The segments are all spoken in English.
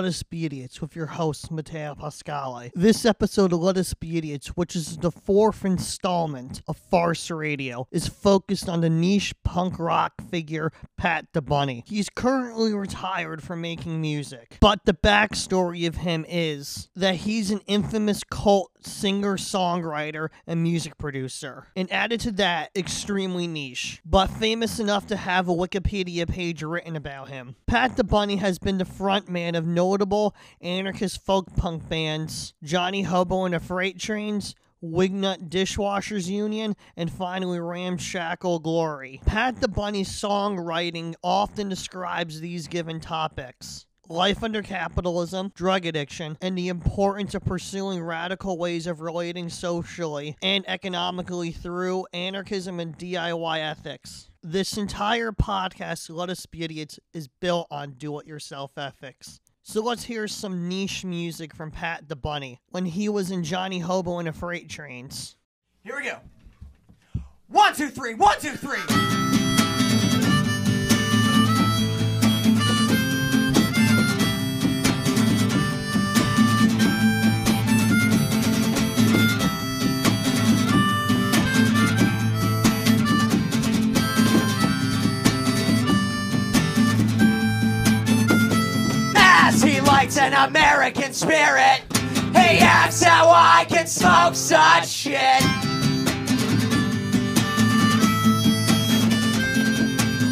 Let Us Be Idiots with your host, Matteo Pascale. This episode of Let Us Be Idiots, which is the fourth installment of Farce Radio, is focused on the niche punk rock figure Pat the Bunny. He's currently retired from making music, but the backstory of him is that he's an infamous cult singer, songwriter, and music producer. And added to that, extremely niche, but famous enough to have a Wikipedia page written about him. Pat the Bunny has been the frontman of notable anarchist folk punk bands Johnny Hobo and the Freight Trains, Wingnut Dishwashers Union, and finally Ramshackle Glory. Pat the Bunny's songwriting often describes these given topics. Life under capitalism, drug addiction, and the importance of pursuing radical ways of relating socially and economically through anarchism and DIY ethics. This entire podcast, Let Us Be Idiots, is built on do it yourself ethics. So let's hear some niche music from Pat the Bunny when he was in Johnny Hobo and the Freight Trains. Here we go. One, two, three, one, two, three. As an American spirit, he asks how I can smoke such shit.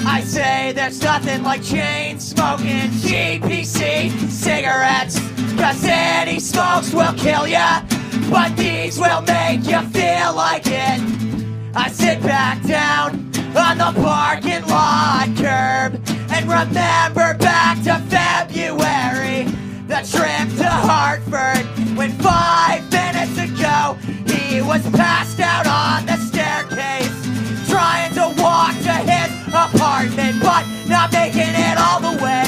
I say there's nothing like chain smoking GPC cigarettes. Cause any smokes will kill ya, but these will make you feel like it. I sit back down on the parking lot curb and remember back to February. The trip to Hartford when five minutes ago he was passed out on the staircase trying to walk to his apartment, but not making it all the way.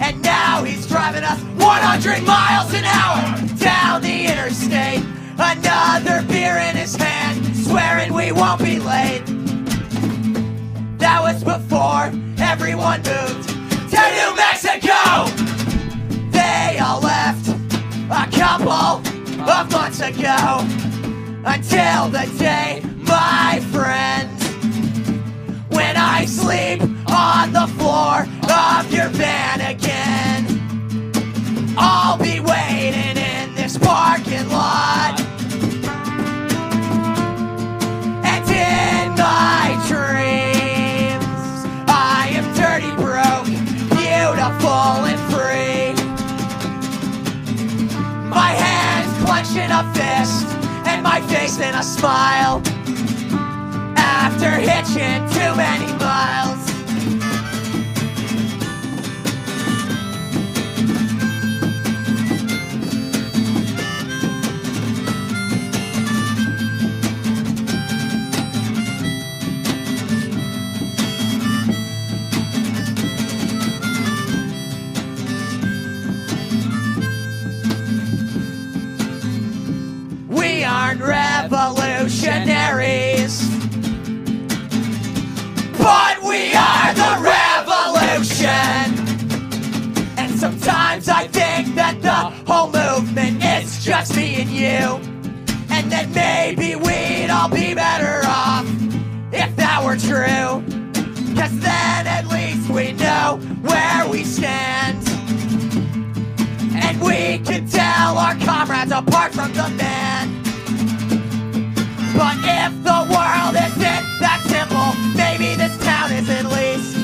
And now he's driving us 100 miles an hour down the interstate. Another beer in his hand, swearing we won't be late. That was before everyone moved to New Mexico. They all left a couple of months ago until the day, my friend, when I sleep on the floor of your van again. I'll be waiting in this parking lot. And in my dreams, I am dirty, broke, beautiful, My hands clenched in a fist, and my face in a smile. After hitching too many miles. And you, and that maybe we'd all be better off if that were true. Cause then at least we know where we stand. And we can tell our comrades apart from the man. But if the world isn't that simple, maybe this town is at least.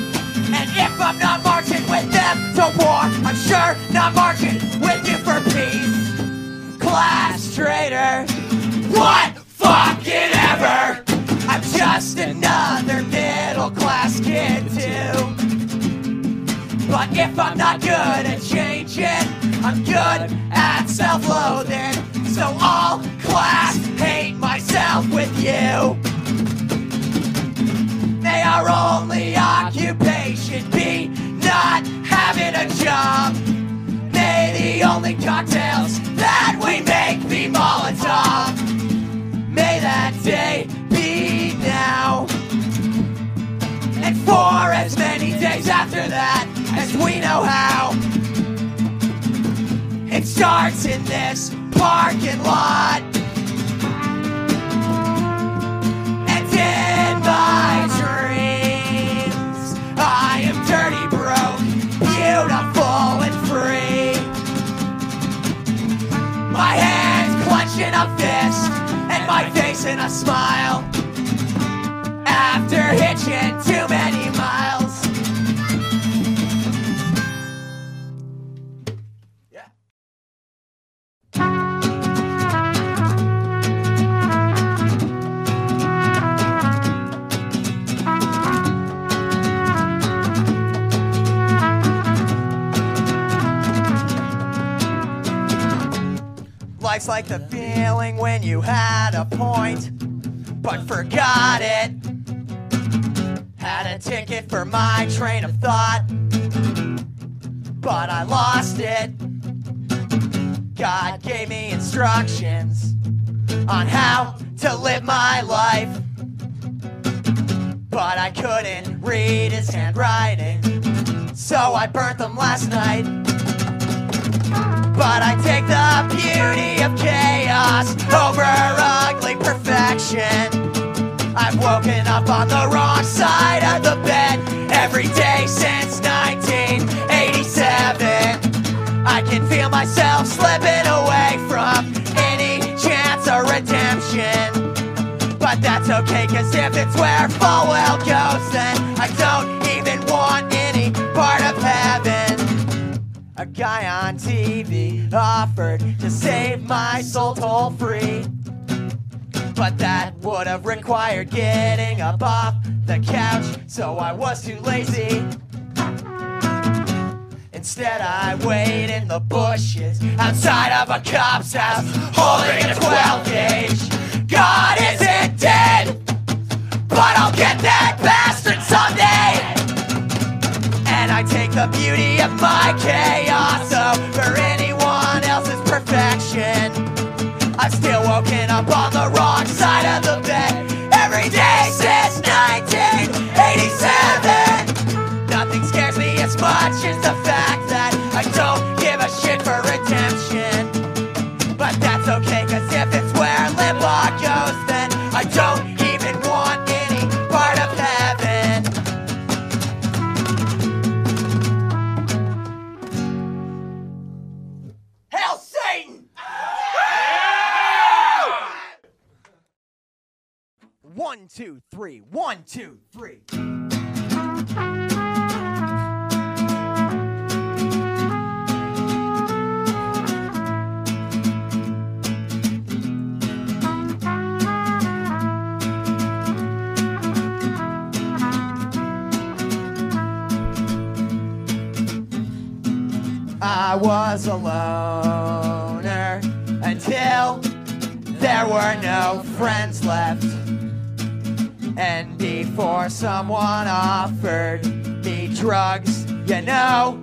And if I'm not marching with them to war, I'm sure not marching with you for peace. Class traitor, what fucking ever? I'm just another middle class kid too. But if I'm not good at changing, I'm good at self-loathing. So I'll class hate myself with you. May our only occupation be not having a job. The only cocktails that we make be Molotov. May that day be now. And for as many days after that as we know how. It starts in this parking lot. My hands clenched in a fist, and my face in a smile. After hitching too many Life's like the feeling when you had a point, but forgot it. Had a ticket for my train of thought, but I lost it. God gave me instructions on how to live my life, but I couldn't read his handwriting, so I burnt them last night. But I take the beauty of chaos over ugly perfection. I've woken up on the wrong side of the bed every day since 1987. I can feel myself slipping away from any chance of redemption. But that's okay, cause if it's where Falwell goes, then I don't A guy on TV offered to save my soul toll free. But that would have required getting up off the couch, so I was too lazy. Instead, I wait in the bushes outside of a cop's house, holding a 12 gauge. God isn't dead, but I'll get that bastard someday. I take the beauty of my chaos over anyone else's perfection. I've still woken up on the wrong side of the bed every day since 1987. Nothing scares me as much as the fact that I don't two, three. One, two, three. I was a loner until there were no friends left. And before someone offered me drugs, you know,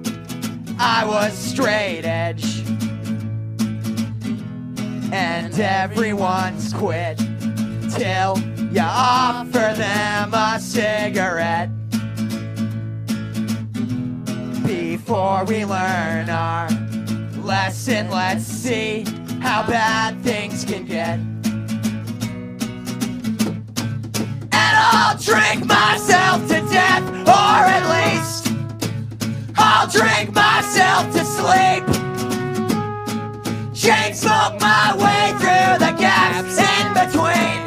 I was straight edge. And everyone's quit till you offer them a cigarette. Before we learn our lesson, let's see how bad things can get. I'll drink myself to death, or at least I'll drink myself to sleep. Chain smoke my way through the gaps in between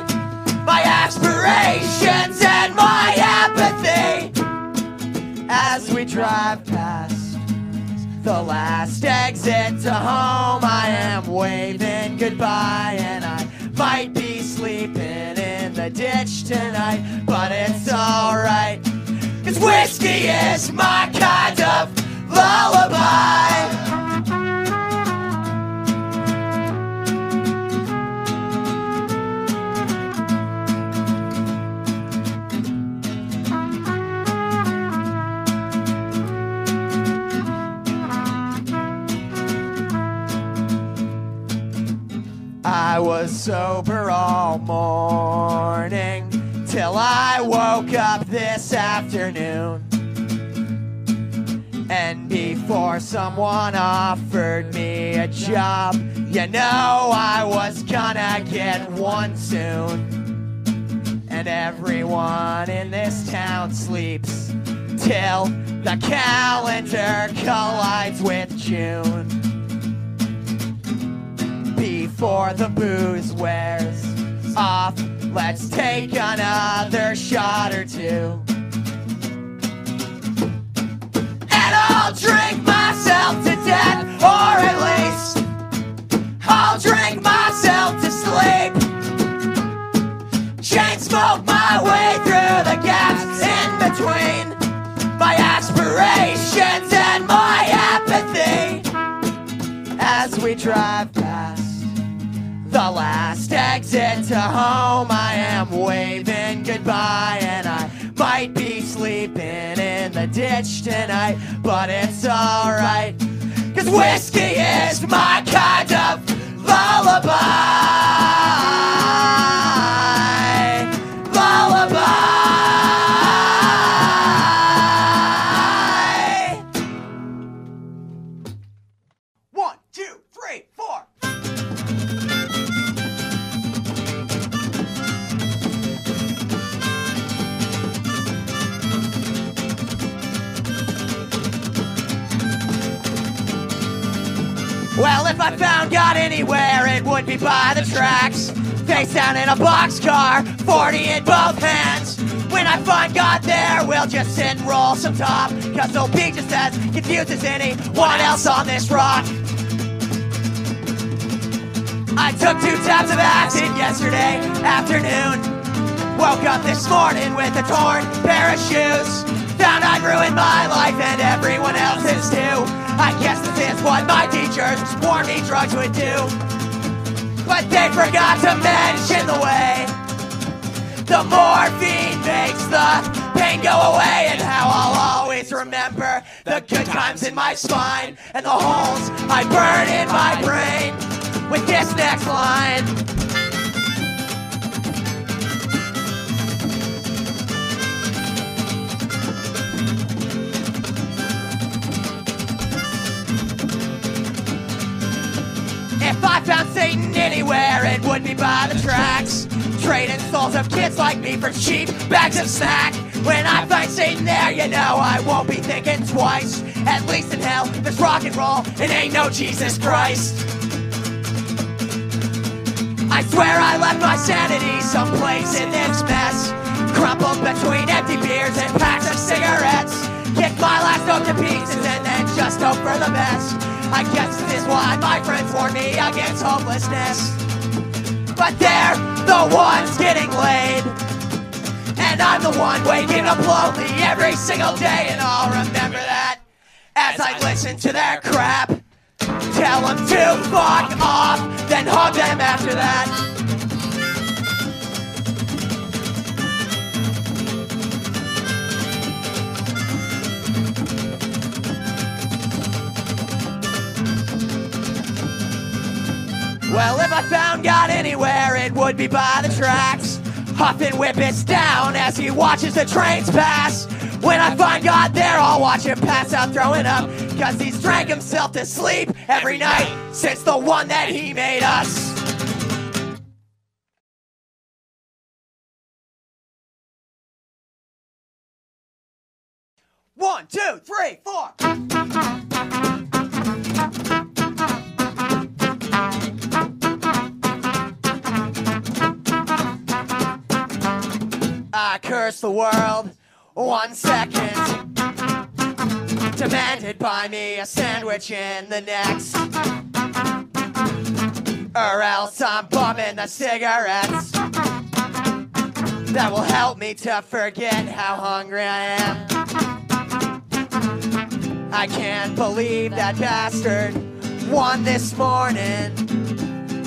my aspirations and my apathy as we drive past the last exit to home. I am waving goodbye, and I might be sleeping in the ditch tonight, but it's alright. Cause whiskey is my kind of lullaby. I was sober all morning till I woke up this afternoon. And before someone offered me a job, you know I was gonna get one soon. And everyone in this town sleeps till the calendar collides with June. Before the booze wears off, let's take another shot or two. And I'll drink myself to death, or at least I'll drink myself to sleep. Chain smoke my way through the gaps in between my aspirations and my apathy. As we drive past the last exit to home, I am waving goodbye, and I might be sleeping in the ditch tonight, but it's alright. Cause whiskey is my kind of lullaby. God anywhere, it would be by the tracks. Face down in a boxcar, 40 in both hands. When I find God there, we'll just sit and roll some top. Cause they'll be just as confused as anyone else on this rock. I took two tabs of acid yesterday afternoon. Woke up this morning with a torn pair of shoes. Found I'd ruined my life and everyone else's too. I guess this is what my teachers warned me drugs would do. But they forgot to mention the way the morphine makes the pain go away and how I'll always remember the good times in my spine and the holes I burn in my brain with this next line. Anywhere, it would be by the tracks. Trading souls of kids like me for cheap bags of snack. When I find Satan there, you know I won't be thinking twice. At least in hell, there's rock and roll, and ain't no Jesus Christ. I swear I left my sanity someplace in this mess. Crumpled between empty beers and packs of cigarettes. Kick my last hope to pieces and then just hope for the best. I guess this is why my friends warn me against hopelessness. But they're the ones getting laid. And I'm the one waking up lonely every single day. And I'll remember that as I listen to their crap. Tell them to fuck off, then hug them after that. Well, if I found God anywhere, it would be by the tracks. Huffing whippets down as he watches the trains pass. When I find God there, I'll watch him pass out throwing up. Cause he's drank himself to sleep every night since the one that he made us. One, two, three, four. I curse the world one second. Demanded by me a sandwich in the next. Or else I'm bumming the cigarettes. That will help me to forget how hungry I am. I can't believe that bastard won this morning.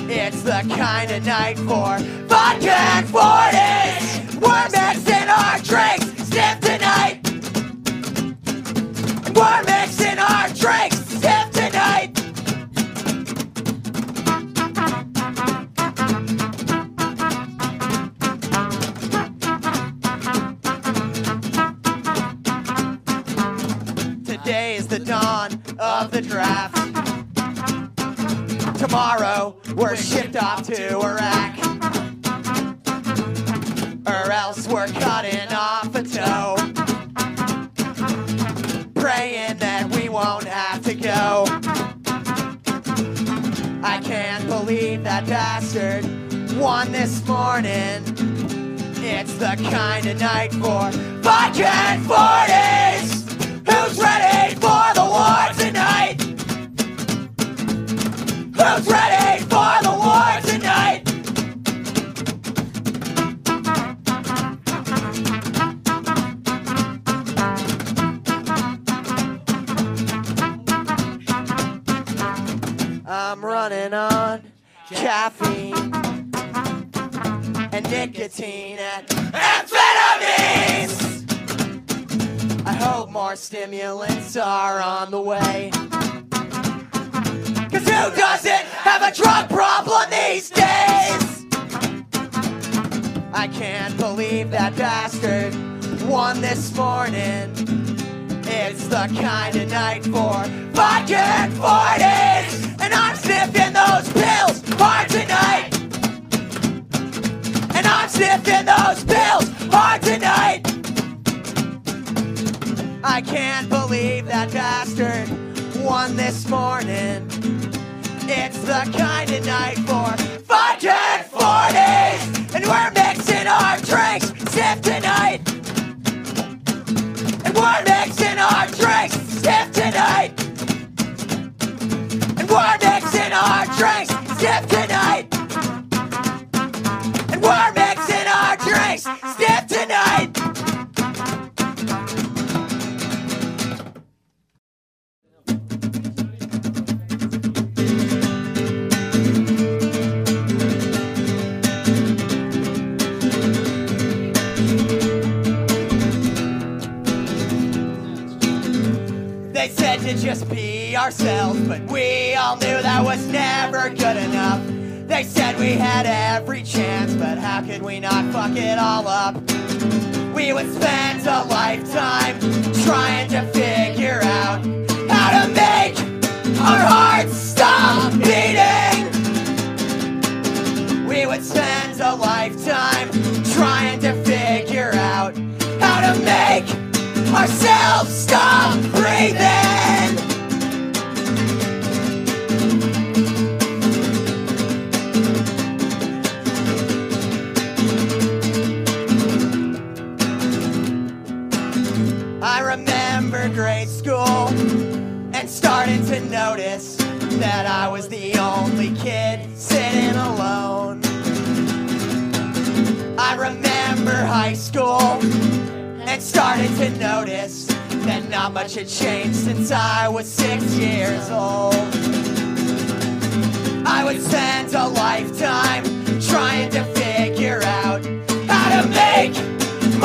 It's the kind of night for vodka and 40s. We're mixing our drinks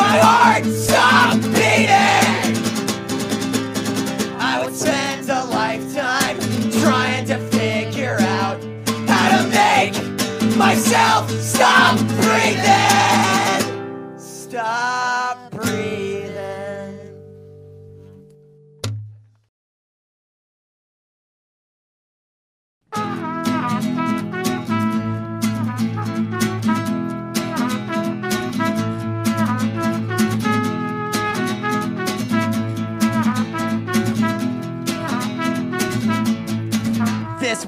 My heart!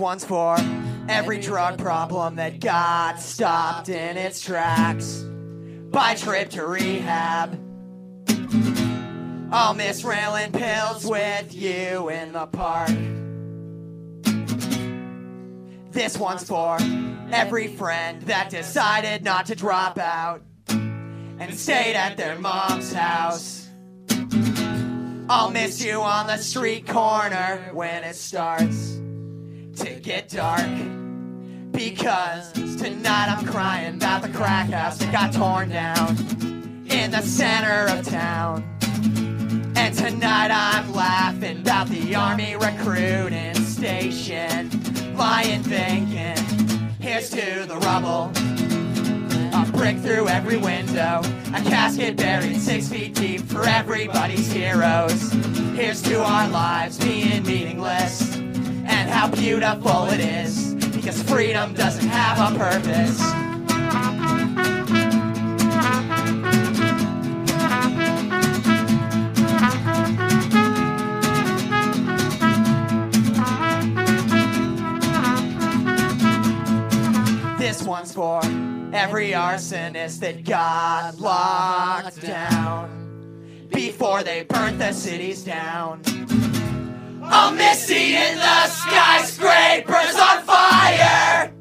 one's for every drug problem that got stopped in its tracks by trip to rehab. I'll miss railing pills with you in the park. This one's for every friend that decided not to drop out and stayed at their mom's house. I'll miss you on the street corner when it starts to get dark. Because tonight I'm crying about the crack house that got torn down in the center of town. And tonight I'm laughing about the army recruiting station lying vacant. Here's to the rubble. A brick through every window. A casket buried six feet deep for everybody's heroes. Here's to our lives being meaningless how beautiful it is. Because freedom doesn't have a purpose. This one's for every arsonist that got locked down before they burnt the cities down. All misty in the skyscrapers on fire.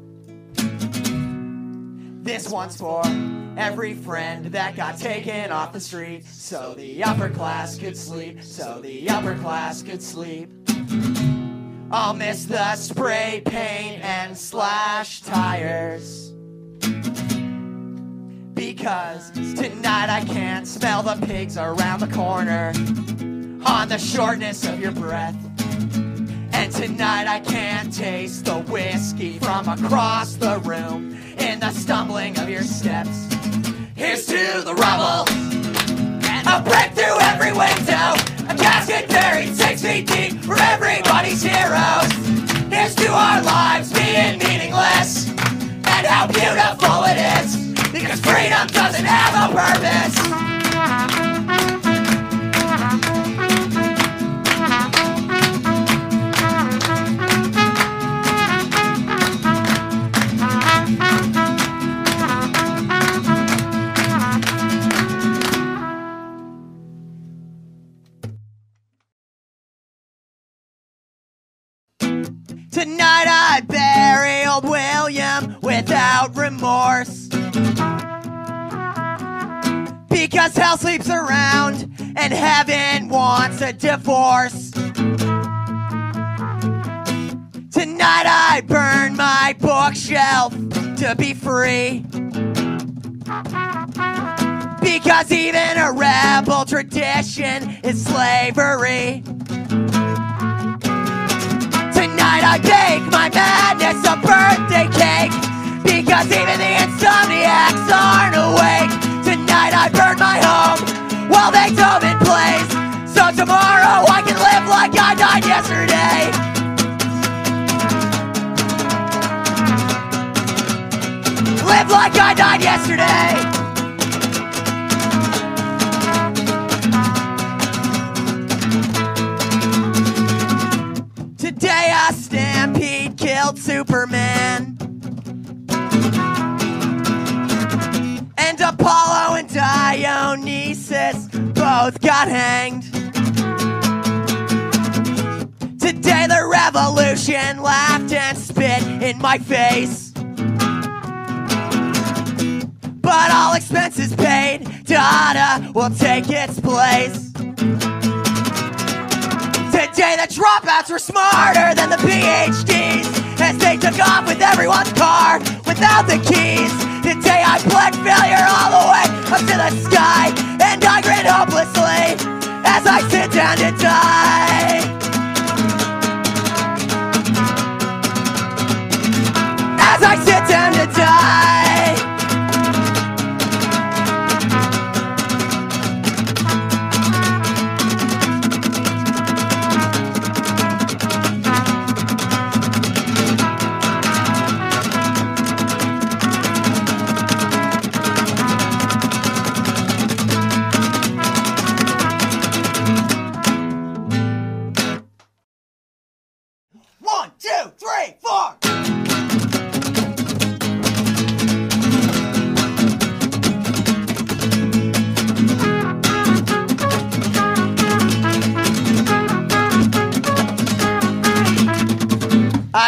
This one's for every friend that got taken off the street so the upper class could sleep, so the upper class could sleep. I'll miss the spray paint and slash tires. Because tonight I can't smell the pigs around the corner on the shortness of your breath. And tonight I can't taste the whiskey from across the room in the stumbling of your steps. Here's to the rubble. And a break through every window. A casket buried six feet deep for everybody's heroes. Here's to our lives being meaningless. And how beautiful it is. Because freedom doesn't have a purpose. Without remorse. Because hell sleeps around and heaven wants a divorce. Tonight I burn my bookshelf to be free. Because even a rebel tradition is slavery. Tonight I bake my madness a birthday cake Because even the insomniacs aren't awake. Tonight I burn my home while they Beethoven plays So tomorrow I can live like I died yesterday. Live like I died yesterday. Today a stampede killed Superman. Both got hanged. Today the revolution laughed and spit in my face. But all expenses paid, Dada will take its place. Today the dropouts were smarter than the PhDs As they took off with everyone's car without the keys Today I pled failure all the way up to the sky And I grin hopelessly as I sit down to die. As I sit down to die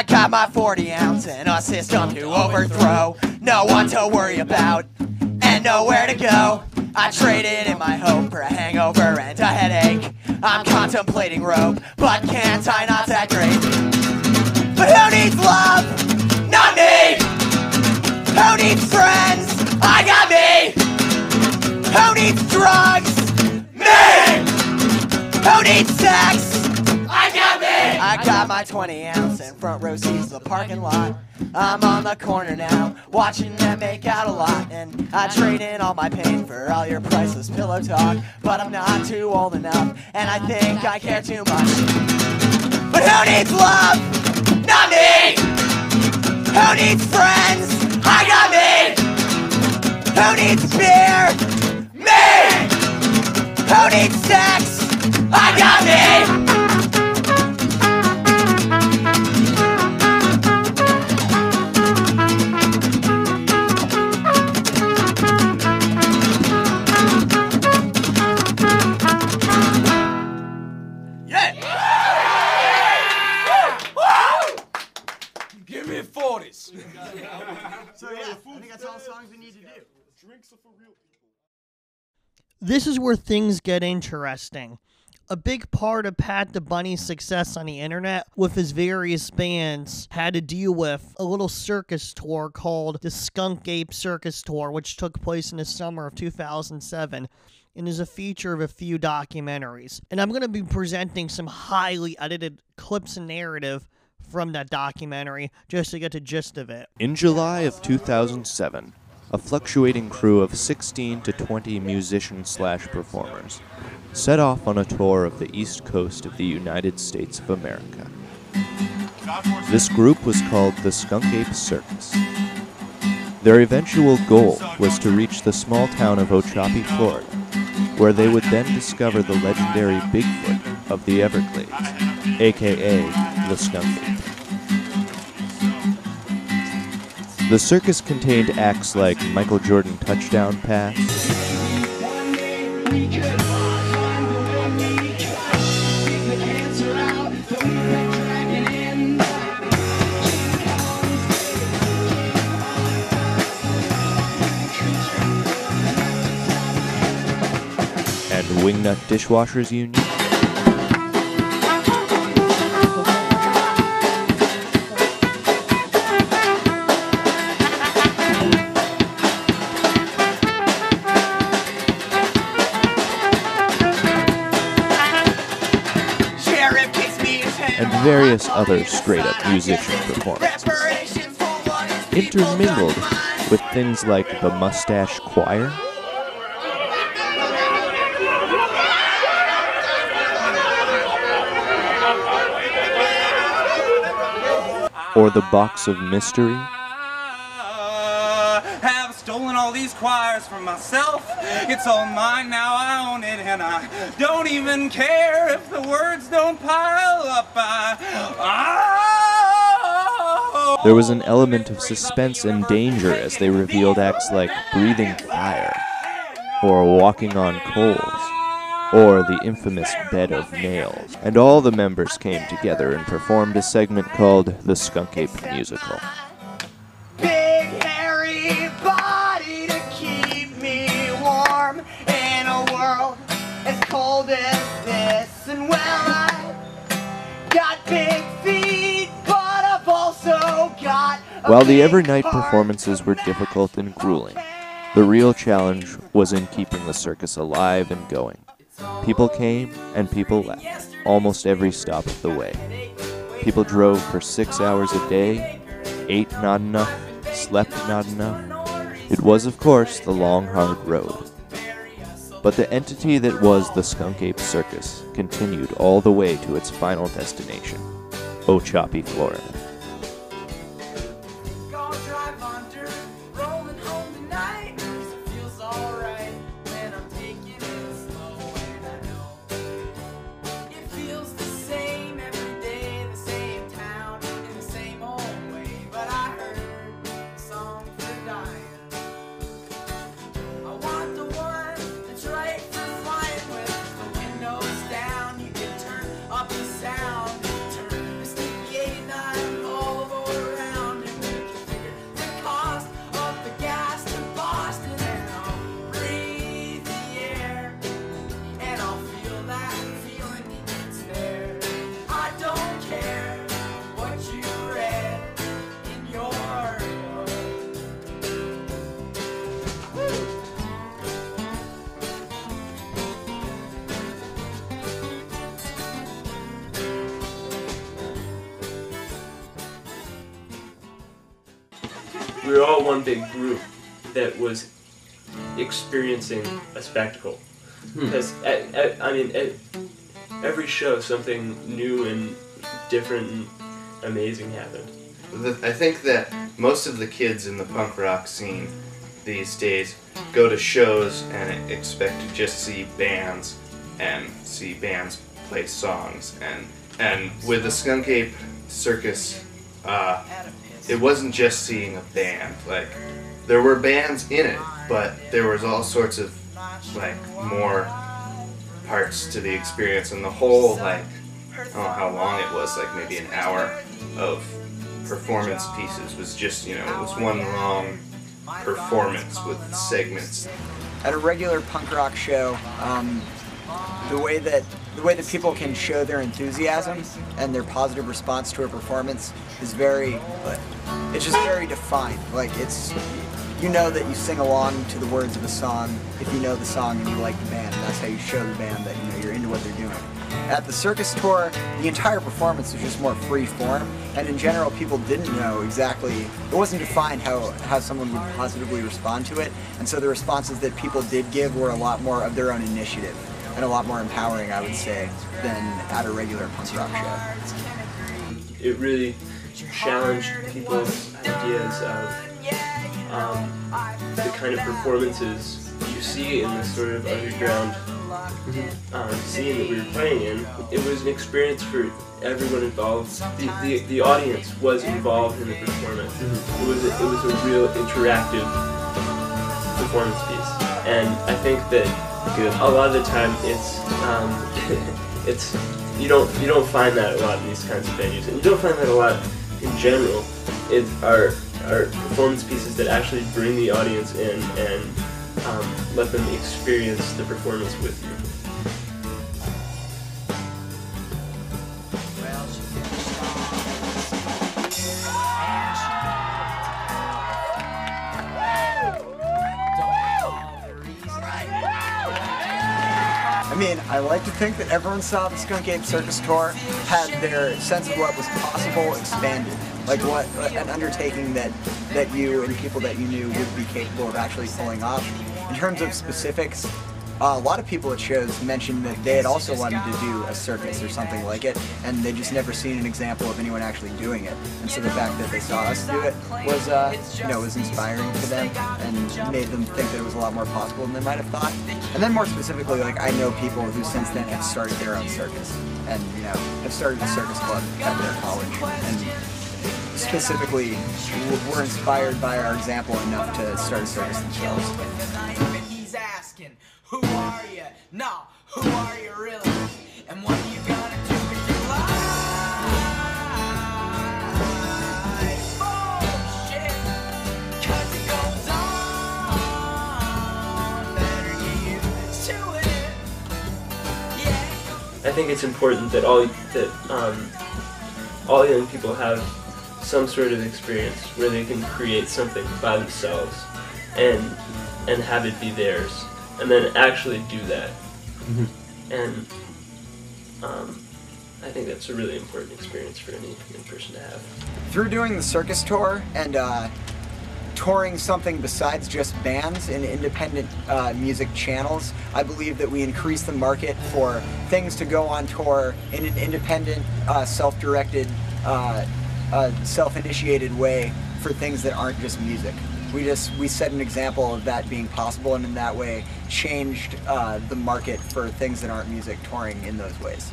I got my 40 ounce and a system to overthrow. No one to worry about and nowhere to go. I traded in my hope for a hangover and a headache. I'm contemplating rope, but can't I not that great? But who needs love? Not me! Who needs friends? I got me! Who needs drugs? Me! Who needs sex? I got my 20 ounce and front row seats to the parking lot. I'm on the corner now, watching them make out a lot. And I trade in all my pain for all your priceless pillow talk. But I'm not too old enough, and I think I care too much. But who needs love? Not me! Who needs friends? I got me! Who needs beer? Me! Who needs sex? I got me! This is where things get interesting. A big part of Pat the Bunny's success on the internet with his various bands had to deal with a little circus tour called the Skunk Ape Circus Tour, which took place in the summer of 2007 and is a feature of a few documentaries. And I'm going to be presenting some highly edited clips and narrative from that documentary just to get the gist of it. In July of 2007, a fluctuating crew of 16 to 20 musicians slash performers set off on a tour of the east coast of the United States of America. This group was called the Skunk Ape Circus. Their eventual goal was to reach the small town of Ochopee, Florida, where they would then discover the legendary Bigfoot of the Everglades, aka the Skunk Ape. The circus contained acts like Michael Jordan touchdown pass, Wingnut Dishwashers Union. Sheriff takes me to town. and various other straight up musician performances, Preparation for what is people intermingled with things like the Mustache Choir, or the Box of Mystery, I have stolen all these choirs from myself. It's all mine now, I own it, and I don't even care if the words don't pile up. I, I, There was an element of suspense and danger as they revealed acts like Breathing Fire, or Walking on Coals, or the infamous Bed of Nails. And all the members came together and performed a segment called the Skunk Ape Musical. Big hairy body to keep me warm in a world as cold as this. And well, I got big feet, but I've also got. a While the every night performances were difficult and grueling, the real challenge was in keeping the circus alive and going. People came and people left, almost every stop of the way. People drove for six hours a day, ate not enough, slept not enough. It was, of course, the long, hard road. But the entity that was the Skunk Ape Circus continued all the way to its final destination, Ochopee, Florida. We were all one big group that was experiencing a spectacle. Hmm. Because at, at, I mean, at every show, something new and different and amazing happened. the, I think that most of the kids in the punk rock scene these days go to shows and expect to just see bands and see bands play songs and and with the Skunk Ape Circus, uh, it wasn't just seeing a band. Like there were bands in it, but there was all sorts of like more parts to the experience, and the whole like I don't know how long it was, like maybe an hour of performance pieces was just you know it was one long performance with segments. At a regular punk rock show, um, the way that the way that people can show their enthusiasm and their positive response to a performance is very but it's just very defined. Like it's you know that you sing along to the words of a song if you know the song and you like the band. That's how you show the band that you know you're into what they're doing. At the circus tour the entire performance was just more free form and in general people didn't know exactly it wasn't defined how how someone would positively respond to it and so the responses that people did give were a lot more of their own initiative and a lot more empowering, I would say, than at a regular punk rock show. It really challenged people's ideas of um, the kind of performances you see in this sort of underground um, scene that we were playing in. It was an experience for everyone involved. The, the, the audience was involved in the performance. It was a, it was a real interactive performance piece, and I think that Good. a lot of the time it's um, it's you don't you don't find that a lot in these kinds of venues, and you don't find that a lot in general. It are are performance pieces that actually bring the audience in and um, let them experience the performance with you. Mean, I like to think that everyone saw the Skunk Ape Circus tour had their sense of what was possible expanded, like what an undertaking that that you and people that you knew would be capable of actually pulling off. In terms of specifics, uh, a lot of people at shows mentioned that they had also wanted to do a circus or something like it, and they'd just never seen an example of anyone actually doing it. And so the fact that they saw us do it was, uh, you know, was inspiring to them and made them think that it was a lot more possible than they might have thought. And then more specifically, like I know people who since then have started their own circus, and you know, have started a circus club at their college, and specifically were inspired by our example enough to start a circus themselves. Who are you? No, who are you really? And what are you gonna do with your life? Yeah, I think it's important that all that um, all young people have some sort of experience where they can create something by themselves and and have it be theirs, and then actually do that. And um, I think that's a really important experience for any young person to have. through doing the circus tour and uh, touring something besides just bands and independent uh, music channels, I believe that we increase the market for things to go on tour in an independent, uh, self-directed, uh, uh, self-initiated way for things that aren't just music. We just we set an example of that being possible, and in that way changed uh, the market for things that aren't music touring in those ways.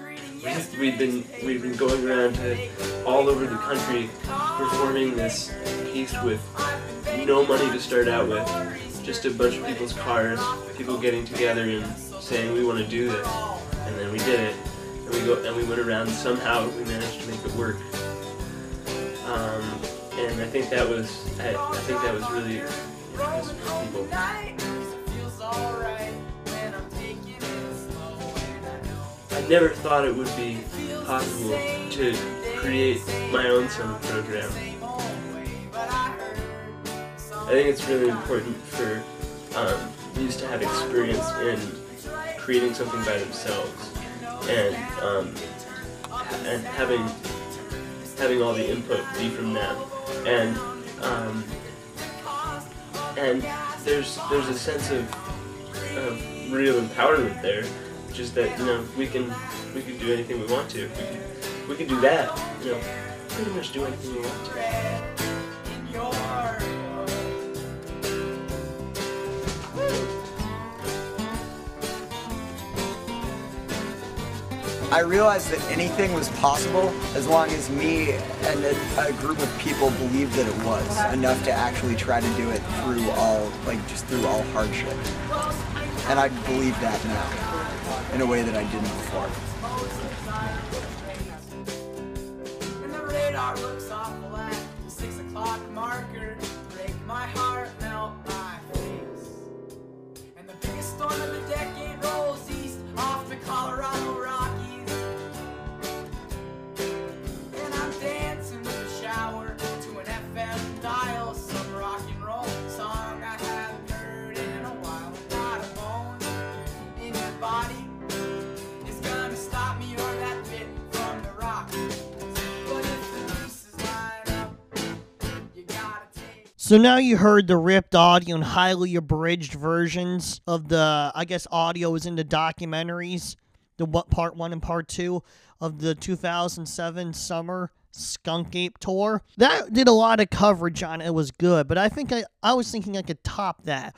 reading yesterday. We've been we've been going around to all over the country performing this piece with no money to start out with, just a bunch of people's cars, people getting together and saying we want to do this, and then we did it, and we go and we went around. Somehow we managed to make it work. Um, and I think that was I, I think that was really people. I never thought it would be possible to create my own summer program. I think it's really important for um, to have experience in creating something by themselves and um, and having having all the input be from them and um, and there's there's a sense of of real empowerment there, is that you know we can we can do anything we want to. We can we can do that. You know, pretty much do anything we want to. I realized that anything was possible as long as me and a, a group of people believed that it was enough to actually try to do it through all, like just through all hardship. And I believe that now in a way that I didn't before. Storm of the decade rolls east off the Colorado Rockies. So now you heard the ripped audio and highly abridged versions of the, I guess, audio is in the documentaries, the part one and part two of the 2007 summer Skunk Ape tour. That did a lot of coverage on it. It was good, but I think I, I was thinking I could top that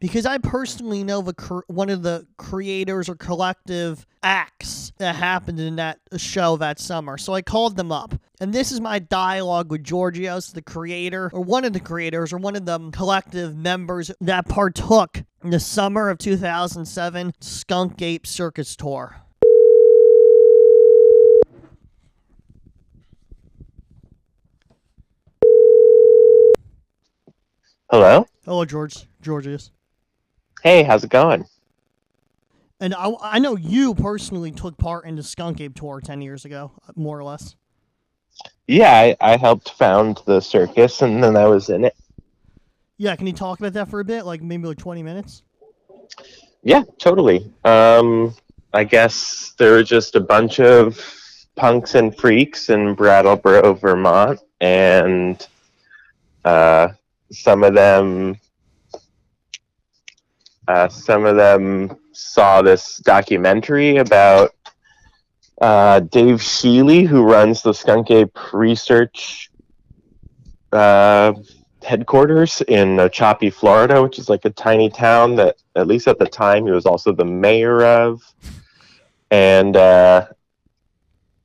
because I personally know the one of the creators or collective acts that happened in that show that summer. So I called them up, and this is my dialogue with Georgios, the creator, or one of the creators, or one of the collective members that partook in the summer of 2007 Skunk Ape Circus Tour. Hello? Hello, George, Georgios. Hey, how's it going? And I, I know you personally took part in the Skunk Ape tour 10 years ago, more or less. Yeah, I, I helped found the circus and then I was in it. Yeah, can you talk about that for a bit? Like maybe like 20 minutes? Yeah, totally. Um, I guess there were just a bunch of punks and freaks in Brattleboro, Vermont, and uh, some of them, uh, some of them saw this documentary about uh, Dave Shealy, who runs the Skunk Ape Research uh, headquarters in Ochopee, Florida, which is like a tiny town that, at least at the time, he was also the mayor of. And uh,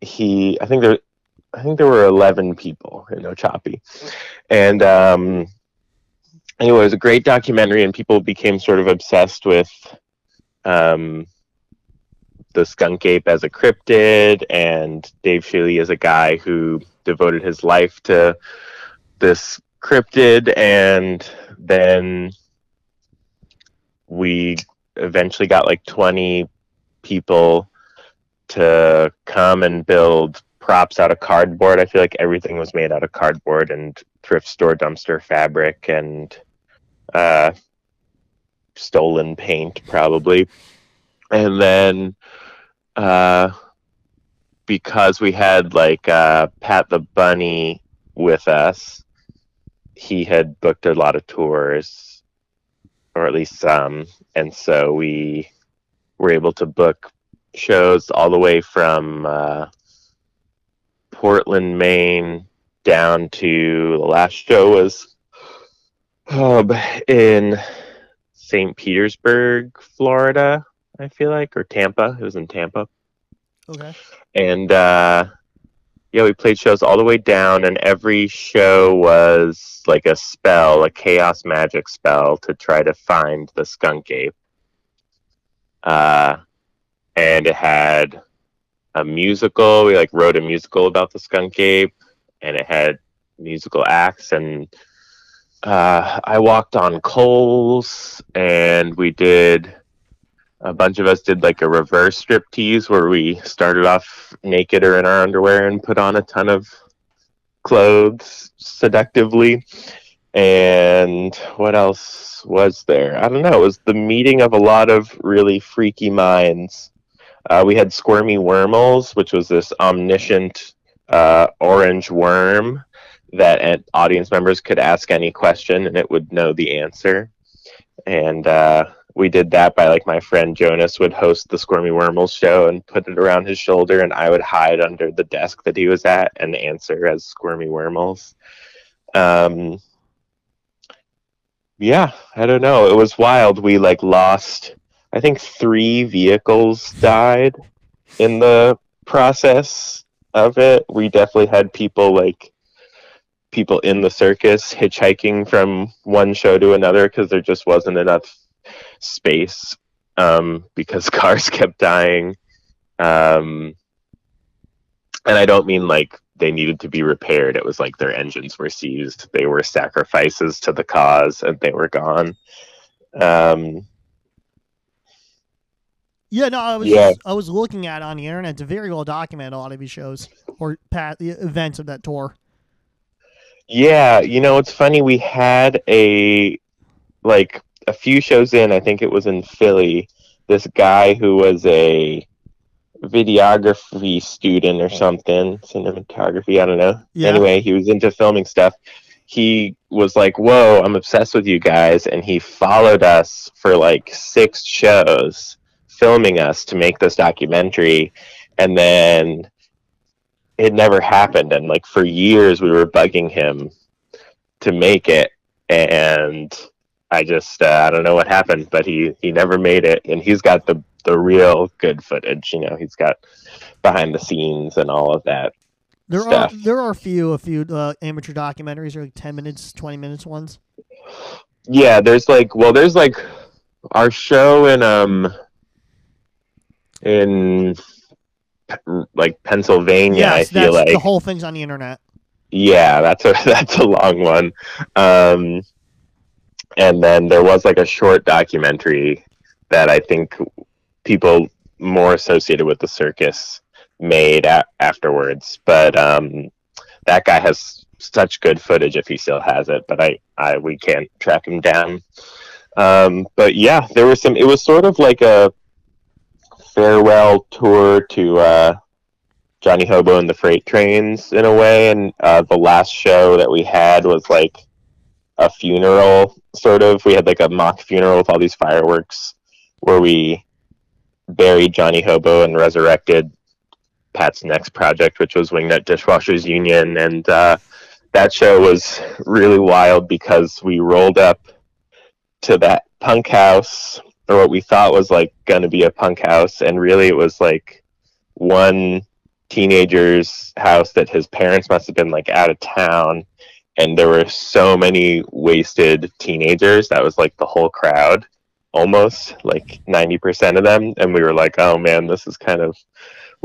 he, I think there, I think there were eleven people in Ochopee, and um, anyway, it was a great documentary, and people became sort of obsessed with um, the skunk ape as a cryptid, and Dave Shealy is a guy who devoted his life to this cryptid, and then we eventually got like 20 people to come and build props out of cardboard. I feel like everything was made out of cardboard and thrift store dumpster fabric and uh, stolen paint, probably. And then uh, because we had like uh, Pat the Bunny with us, he had booked a lot of tours, or at least some, and so we were able to book shows all the way from uh, Portland, Maine, down to the last show was um, in St. Petersburg, Florida. I feel like, or Tampa. It was in Tampa Okay. and uh, yeah, we played shows all the way down, and every show was like a spell, a chaos magic spell to try to find the skunk ape. Uh, and it had a musical. We like wrote a musical about the skunk ape, and it had musical acts. And uh, I walked on coals, and we did a bunch of us did like a reverse strip tease where we started off naked or in our underwear and put on a ton of clothes seductively. And what else was there? I don't know. It was the meeting of a lot of really freaky minds. Uh, we had Squirmy Wormels, which was this omniscient uh, orange worm that audience members could ask any question and it would know the answer. And uh, we did that by like my friend Jonas would host the Squirmy Wormels show and put it around his shoulder, and I would hide under the desk that he was at and answer as Squirmy Wormels. Um, yeah, I don't know. It was wild. We like lost, I think three vehicles died in the process of it. We definitely had people like people in the circus hitchhiking from one show to another because there just wasn't enough space um, because cars kept dying. Um, and I don't mean like they needed to be repaired. It was like their engines were seized. They were sacrifices to the cause and they were gone. Um, Yeah, no, I was Yeah. I was looking at it on the internet. It's very well documented. A lot of these shows or pat the events of that tour. Yeah, you know, it's funny. We had a like a few shows in. I think it was in Philly. This guy who was a videography student or something, cinematography. I don't know. Yeah. Anyway, he was into filming stuff. He was like, "Whoa, I'm obsessed with you guys," and he followed us for like six shows, filming us to make this documentary, and then it never happened and like for years we were bugging him to make it and i just uh, i don't know what happened but he he never made it and he's got the the real good footage you know he's got behind the scenes and all of that There Stuff. are there are a few a few uh, amateur documentaries, or like ten minutes, twenty minutes ones. yeah there's like well there's like our show in um in like pennsylvania yes, i feel that's like the whole thing's on the internet. Yeah, that's a that's a long one. Um, and then there was like a short documentary that I think people more associated with the circus made a- afterwards. But um, that guy has such good footage if he still has it, but I, I we can't track him down. Um, but yeah, there was some. It was sort of like a farewell tour to uh, Johnny Hobo and the Freight Trains in a way, and uh, the last show that we had was like a funeral, sort of. We had like a mock funeral with all these fireworks, where we buried Johnny Hobo and resurrected Pat's next project, which was Wingnut Dishwashers Union, and uh, that show was really wild because we rolled up to that punk house, or what we thought was like going to be a punk house, and really it was like one teenager's house that his parents must have been like out of town and there were so many wasted teenagers that was like the whole crowd almost like 90% of them and we were like oh man this is kind of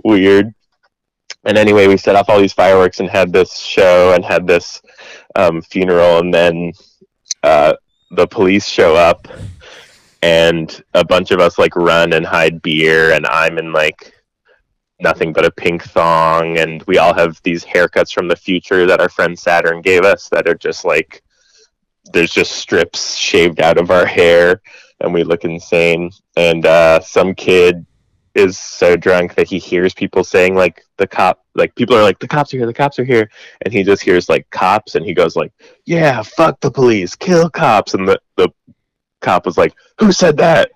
weird. And anyway we set off all these fireworks and had this show and had this um, funeral and then uh, the police show up and a bunch of us like run and hide beer and i'm in like nothing but a pink thong and we all have these haircuts from the future that our friend saturn gave us that are just like there's just strips shaved out of our hair and we look insane. And uh, some kid is so drunk that he hears people saying like the cop like people are like the cops are here the cops are here and he just hears like cops and he goes like yeah fuck the police kill cops and the, the cop was like who said that?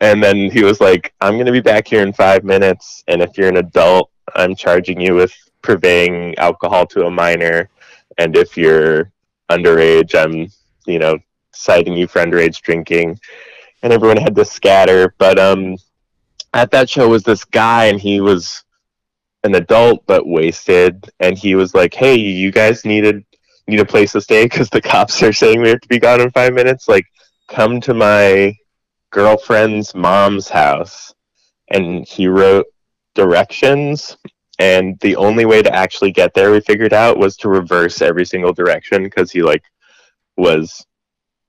And then he was like i'm going to be back here in five minutes and if you're an adult i'm charging you with purveying alcohol to a minor and if you're underage i'm you know citing you for underage drinking. And everyone had to scatter but um at that show was this guy and he was an adult but wasted and he was like hey you guys needed need a place to stay because the cops are saying we have to be gone in five minutes like come to my girlfriend's mom's house and he wrote directions and the only way to actually get there we figured out was to reverse every single direction because he like was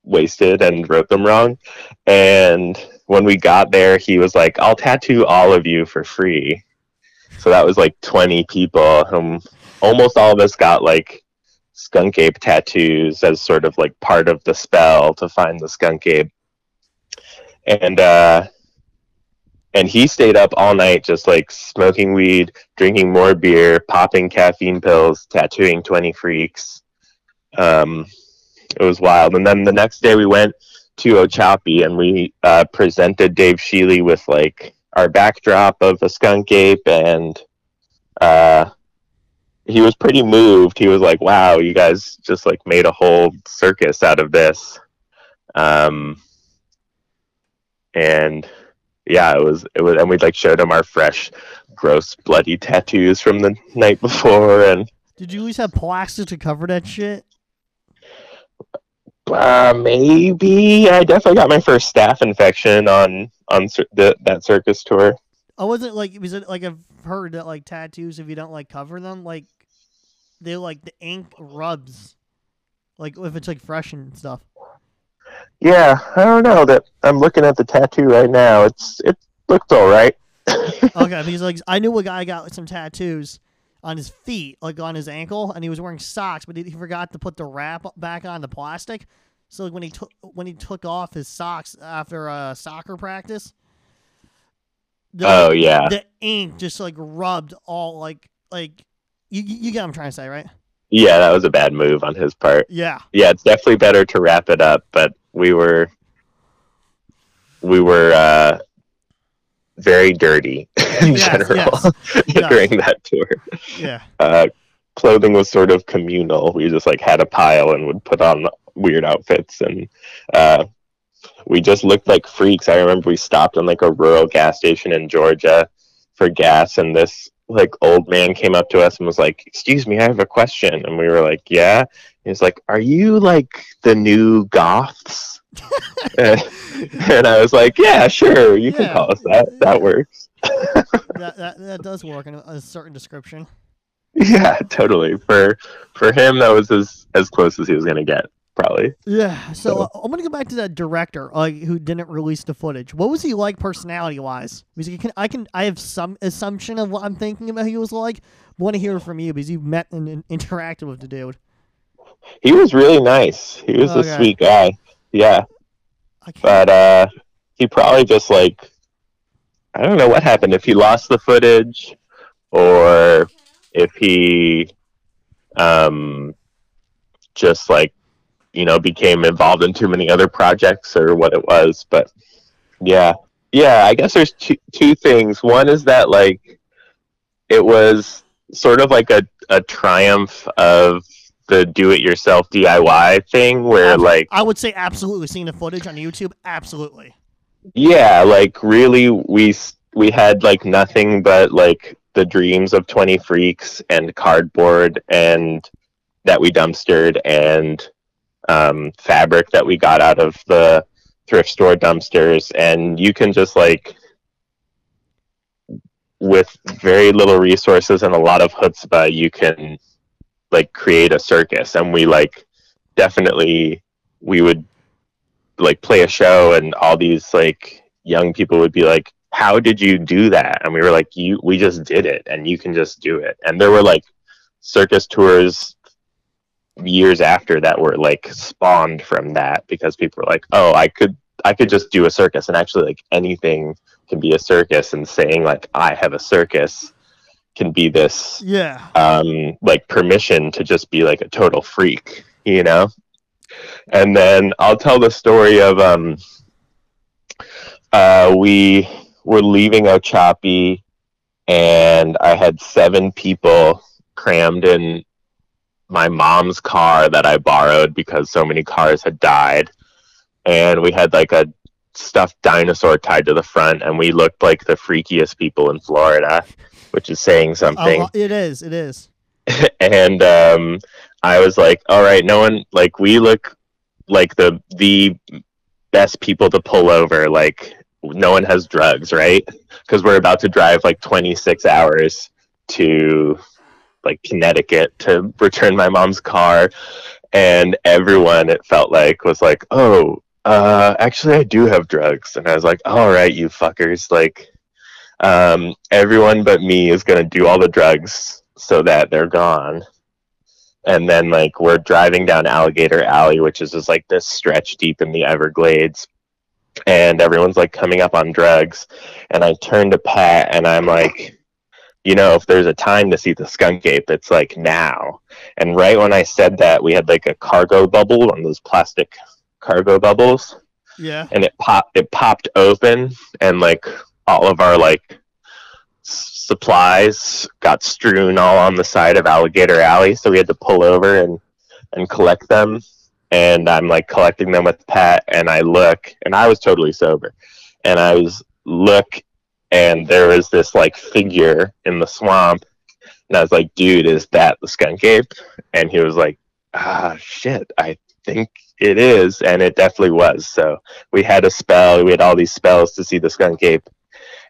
wasted and wrote them wrong. And when we got there he was like i'll tattoo all of you for free. So that was like 20 people almost all of us got like skunk ape tattoos as sort of like part of the spell to find the skunk ape. And uh and he stayed up all night just like smoking weed drinking more beer popping caffeine pills tattooing 20 freaks. Um it was wild. And then the next day we went to Ochopee and we uh, presented Dave Shealy with like our backdrop of a skunk ape and uh, he was pretty moved. He was like, "Wow, you guys just like made a whole circus out of this." Um, and yeah, it was it was, and we like showed him our fresh, gross, bloody tattoos from the night before, and Did you at least have plastic to cover that shit? uh, maybe I definitely got my first staph infection on on cir- the, that circus tour. I wasn't like was it like I've heard that like tattoos if you don't like cover them like they like the ink rubs like if it's like fresh and stuff. Yeah, I don't know that I'm looking at the tattoo right now. It's it looks all right. okay, because like I knew a guy got like, some tattoos on his feet, like on his ankle, and he was wearing socks, but he, he forgot to put the wrap back on the plastic. So like when he took when he took off his socks after uh, soccer practice, the, Oh, yeah. the ink just like rubbed all like like you you get what I'm trying to say, right? Yeah, that was a bad move on his part. Yeah. Yeah, it's definitely better to wrap it up, but we were we were uh very dirty in Yes, general yes, yes. during that tour. Yeah. Uh clothing was sort of communal. We just like had a pile and would put on weird outfits and uh we just looked like freaks. I remember we stopped in like a rural gas station in Georgia for gas and this like old man came up to us and was like, "Excuse me, I have a question." And we were like, "Yeah." He was like, "Are you like the new goths?" and, and I was like, "Yeah, sure. You can call us that. That works." that, that that does work in a, a certain description. Yeah, totally. For for him, that was as as close as he was gonna get, probably. Yeah. So uh, I'm gonna go back to that director, like who didn't release the footage. What was he like personality wise? Because can, I can, I have some assumption of what I'm thinking about. He was like. Want to hear from you because you met and, and interacted with the dude. He was really nice. He was Okay. a sweet guy. Yeah. But uh he probably just like I don't know what happened if he lost the footage or if he um just like you know became involved in too many other projects or what it was but yeah yeah i guess there's two, two things one is that like it was sort of like a, a triumph of the do-it-yourself diy thing where like I would say absolutely seeing the footage on YouTube. Absolutely. yeah like really we we had like nothing but like the dreams of 20 freaks and cardboard and that we dumpstered and um, fabric that we got out of the thrift store dumpsters. And you can just like with very little resources and a lot of chutzpah you can like create a circus. And we like definitely we would like play a show and all these like young people would be like how did you do that? And we were like you we just did it and you can just do it. And there were like circus tours years after that were like spawned from that because people were like oh i could i could just do a circus and actually like anything can be a circus and saying like i have a circus can be this Yeah. um like permission to just be like a total freak you know and then i'll tell the story of um uh we were leaving Ochopee and i had seven people crammed in my mom's car that i borrowed because so many cars had died and we had like a stuffed dinosaur tied to the front and we looked like the freakiest people in florida which is saying something it is. It is. and um, I was like, "All right, no one like we look like the the best people to pull over. Like no one has drugs, right? Because we're about to drive like 26 hours to like Connecticut to return my mom's car, and everyone it felt like was like, "Oh, uh, actually, I do have drugs," and I was like, "All right, you fuckers, like." um, everyone but me is going to do all the drugs so that they're gone. And then, like, we're driving down Alligator Alley, which is just like this stretch deep in the Everglades. And everyone's like coming up on drugs. And I turn to Pat and I'm like, you know, if there's a time to see the skunk ape, it's like now. And right when I said that, we had like a cargo bubble, one of those plastic cargo bubbles Yeah. and it popped it popped open and like all of our like supplies got strewn all on the side of alligator alley so we had to pull over and and collect them and i'm like collecting them with pat and i look and i was totally sober and i was look and there was this like figure in the swamp and i was like dude is that the skunk ape and he was like ah shit i think it is and it definitely was so we had a spell we had all these spells to see the skunk ape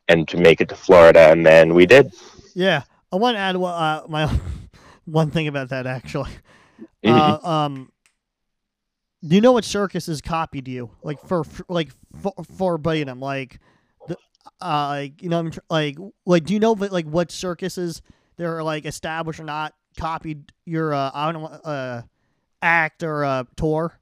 and to make it to florida and then we did Yeah. I want to add uh, my one thing about that actually. Mhm. Uh, um, do you know what circus has copied you? Like for, for like for, verbatim, like the uh, like you know, I'm tr- like like do you know that like what circuses they're like established or not copied your uh I don't know uh act or uh tour?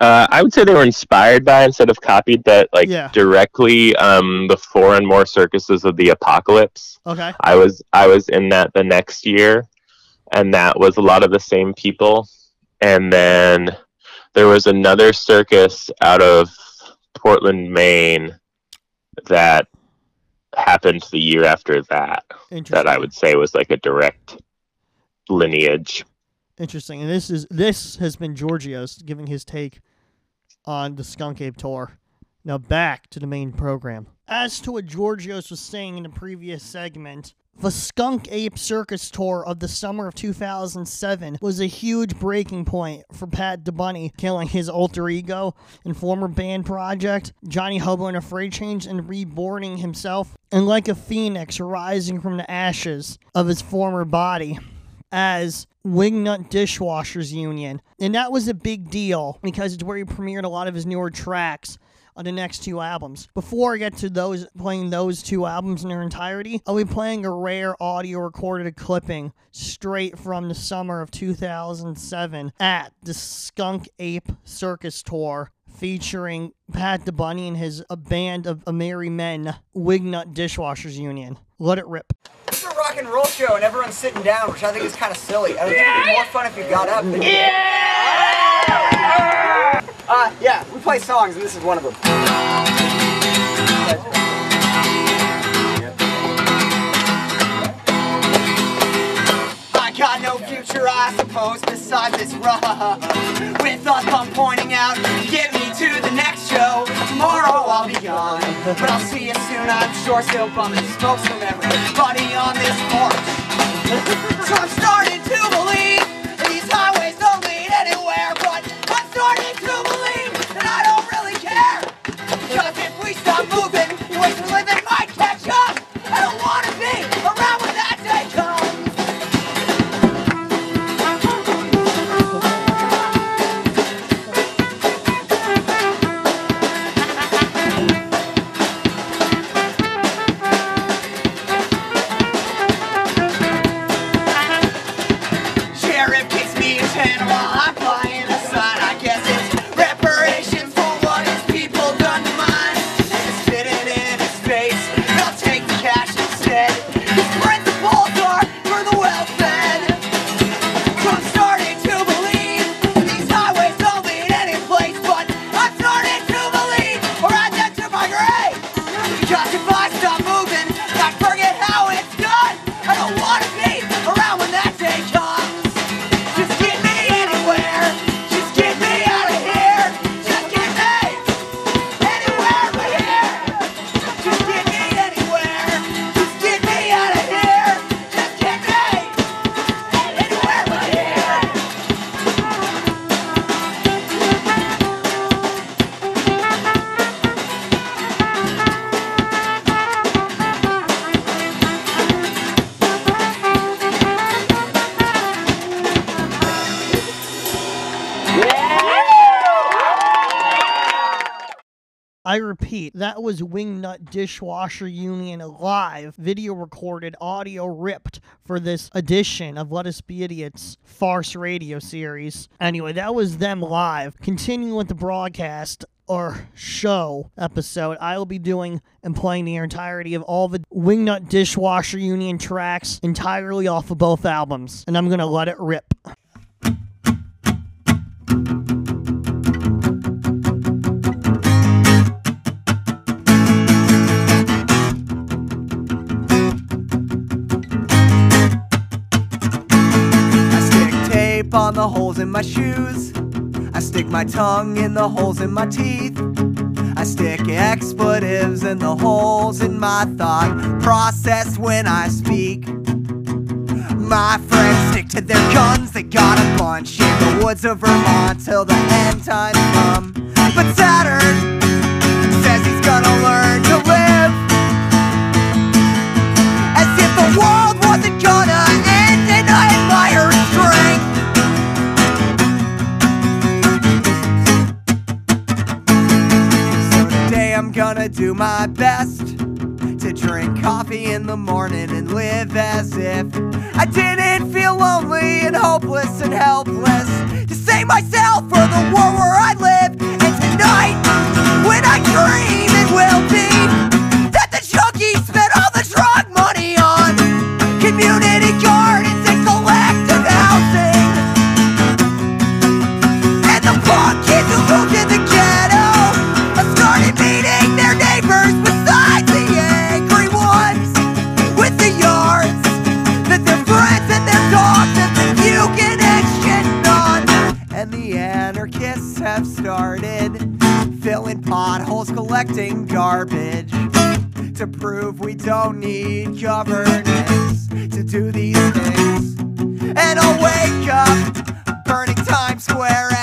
Uh, I would say they were inspired by instead of copied, that like Yeah. directly um, the four and more circuses of the apocalypse. Okay. I was I was in that the next year, and that was a lot of the same people. And then there was another circus out of Portland, Maine, that happened the year after that. That I would say was like a direct lineage. Interesting. And this is this has been Georgios giving his take on the Skunk Ape tour. Now back to the main program. As to what Georgios was saying in the previous segment, the Skunk Ape Circus tour of the summer of 2007 was a huge breaking point for Pat the Bunny, killing his alter ego and former band project, Johnny Hobo and a Freight Trains, and reborning himself, and like a phoenix rising from the ashes of his former body as Wingnut Dishwashers Union. And that was a big deal because it's where he premiered a lot of his newer tracks on the next two albums. Before I get to those playing those two albums in their entirety, I'll be playing a rare audio recorded clipping straight from the summer of 2007 at the Skunk Ape Circus Tour featuring Pat the Bunny and his a band of uh, merry men, Wingnut Dishwashers Union. Let it rip. It's a rock and roll show and everyone's sitting down, which I think is kind of silly. I think it'd be more fun if you got up. And Uh, yeah, we play songs and this is one of them. I got no future, I suppose, besides this rough. With us, I'm pointing out, get me to the next show. Tomorrow I'll be gone, but I'll see you soon, I'm sure. Still bumming smokes from everybody on this porch. So I'm starting to believe that was Wingnut Dishwasher Union live, video recorded, audio ripped for this edition of Let Us Be Idiots farce radio series. Anyway, that was them live. Continuing with the broadcast or show episode, I will be doing and playing the entirety of all the Wingnut Dishwasher Union tracks entirely off of both albums. And I'm to let it rip. On the holes in my shoes. I stick my tongue in the holes in my teeth. I stick expletives in the holes in my thought process when I speak. My friends stick to their guns, they got a bunch in the woods of Vermont till the end times come. But Saturn says he's gonna learn. gonna do my best to drink coffee in the morning and live as if I didn't feel lonely and hopeless and helpless. To save myself for the world where I live, and tonight when I dream it will be. collecting garbage to prove we don't need governance to do these things. And I'll wake up burning Times Square.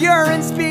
Government. Cause urine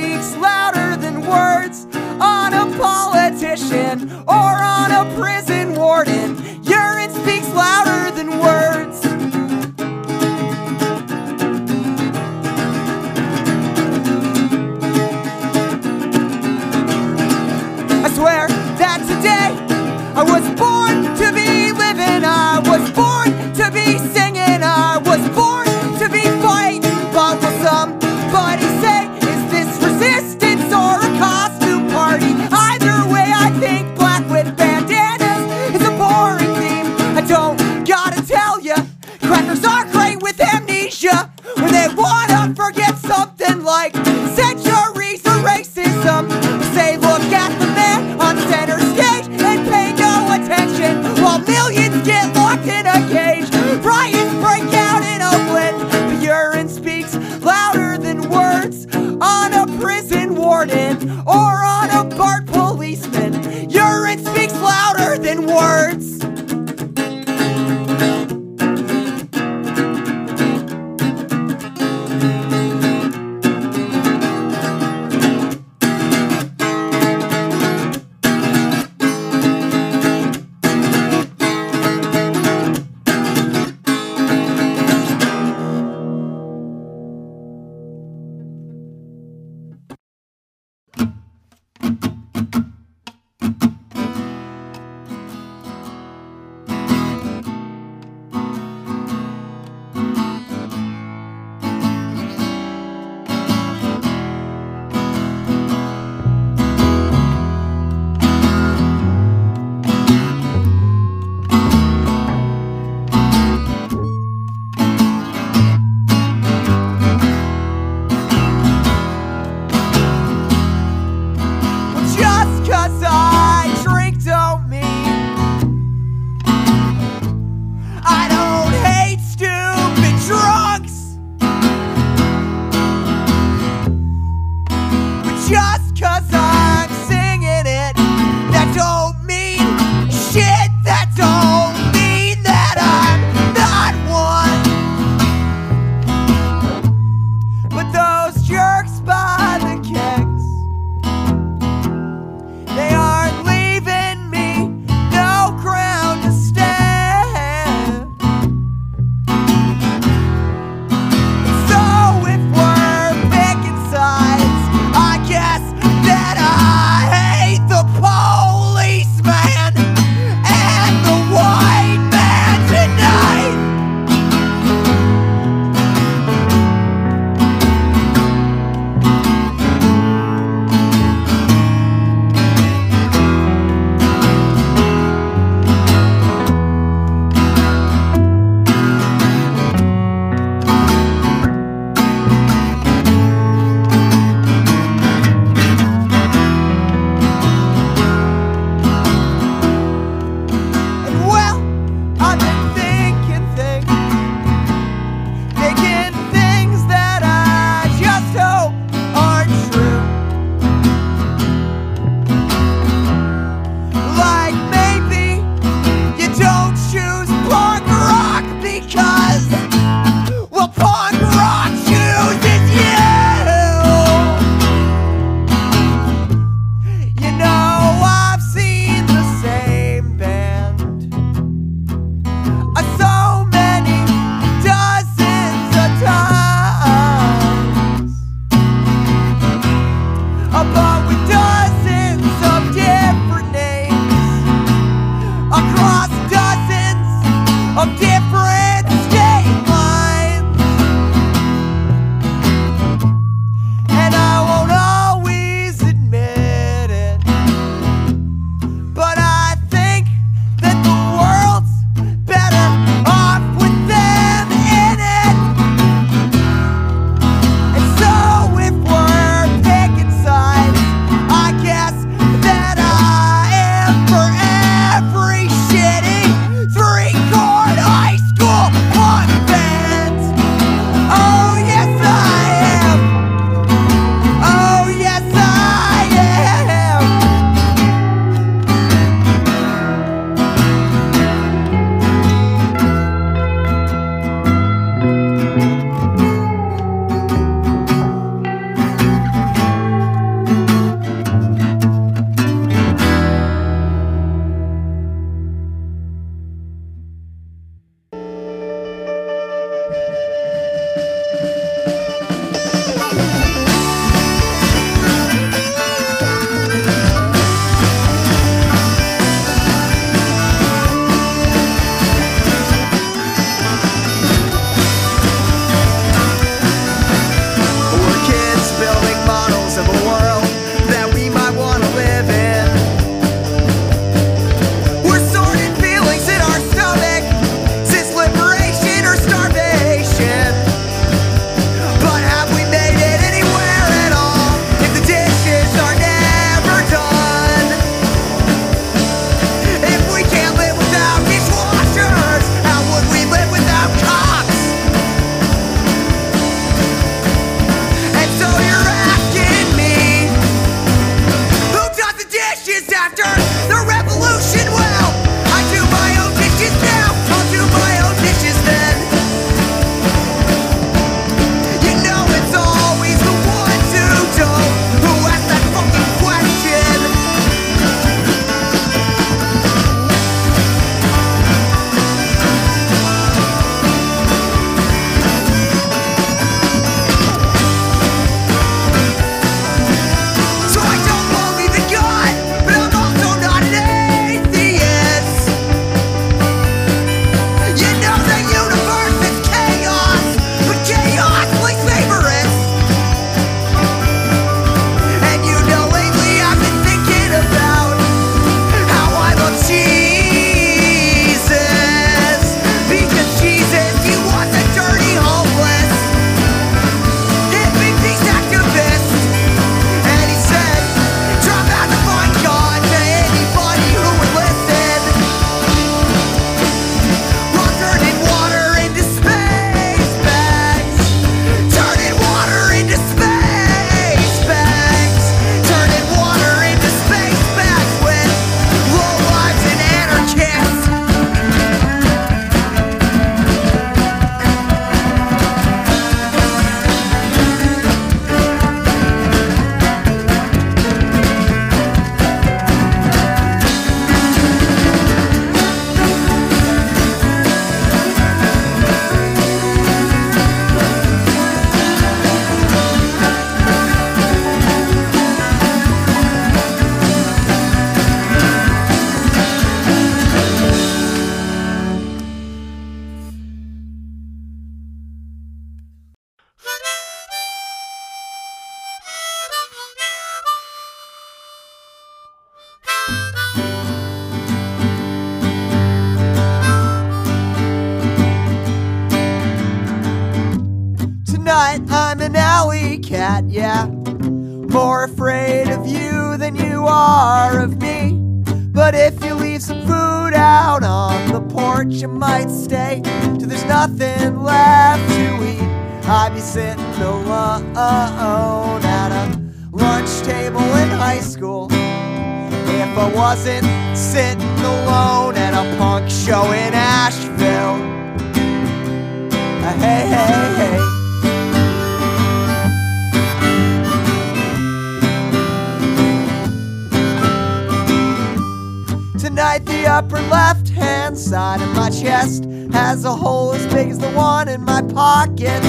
Tonight, the upper left hand side of my chest has a hole as big as the one in my pockets.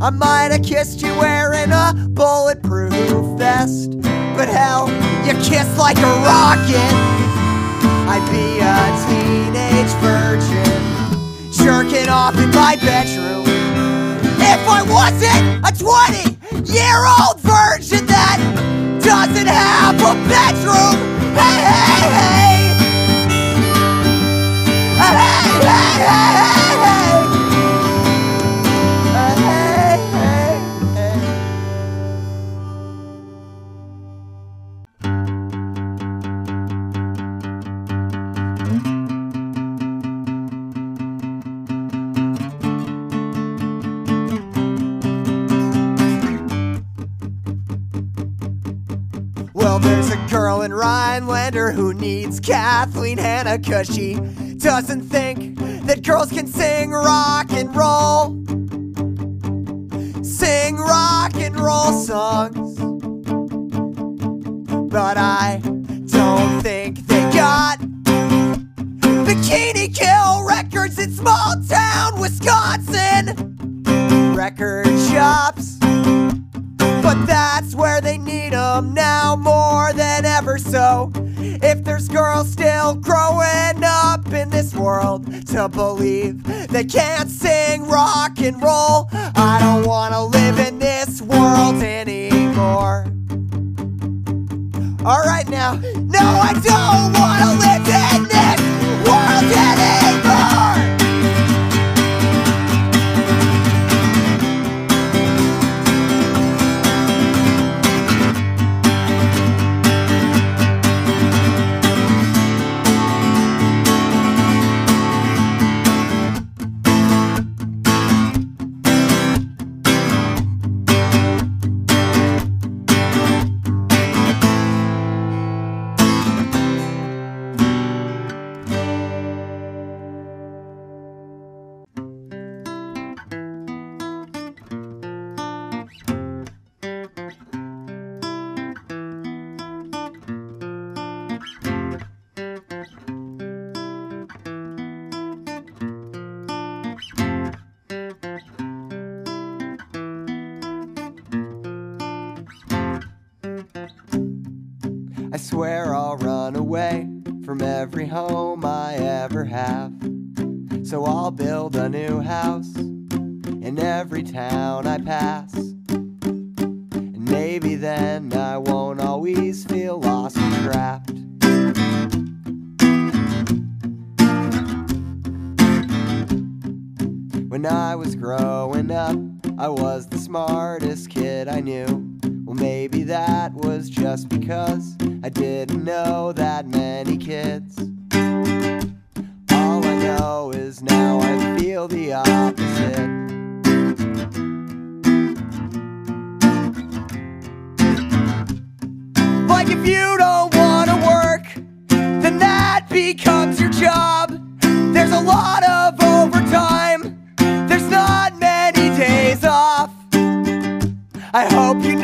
I might have kissed you wearing a bulletproof vest, but hell, you kiss like a rocket. I'd be a teenage virgin, jerking off in my bedroom. If I wasn't a 20 year old virgin that doesn't have a bedroom, hey, hey. Hey, Well, there's a girl in Rhinelander who needs Kathleen Hanna cause she doesn't think that girls can sing rock and roll. Sing rock and roll songs. But I don't think they got Bikini Kill records in small town Wisconsin. Record shops. But that's where they need 'em now more than ever. So, if there's girls still growing up in this world to believe they can't sing rock and roll, I don't wanna live in this world anymore. Alright now, no, I don't wanna live in this world anymore!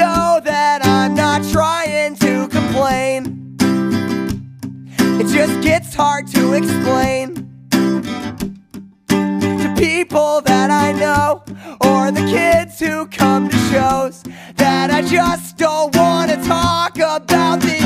Know that I'm not trying to complain. It just gets hard to explain to people that I know or the kids who come to shows that I just don't want to talk about the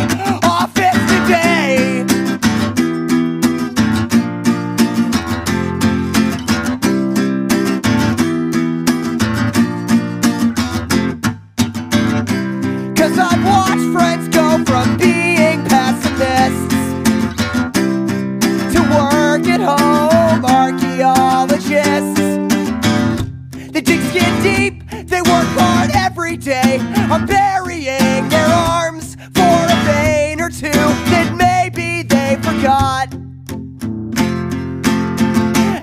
day are burying their arms for a vein or two that maybe they forgot.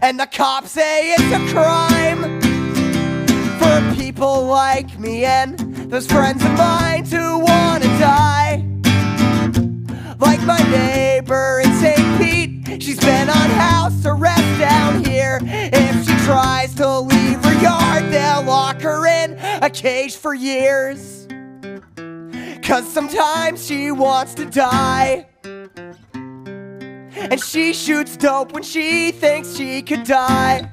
And the cops say it's a crime for people like me and those friends of mine to wanna die. Like my neighbor in St. Pete, she's been on house arrest down here. If she tries to leave cage for years. Cause sometimes she wants to die. And she shoots dope when she thinks she could die.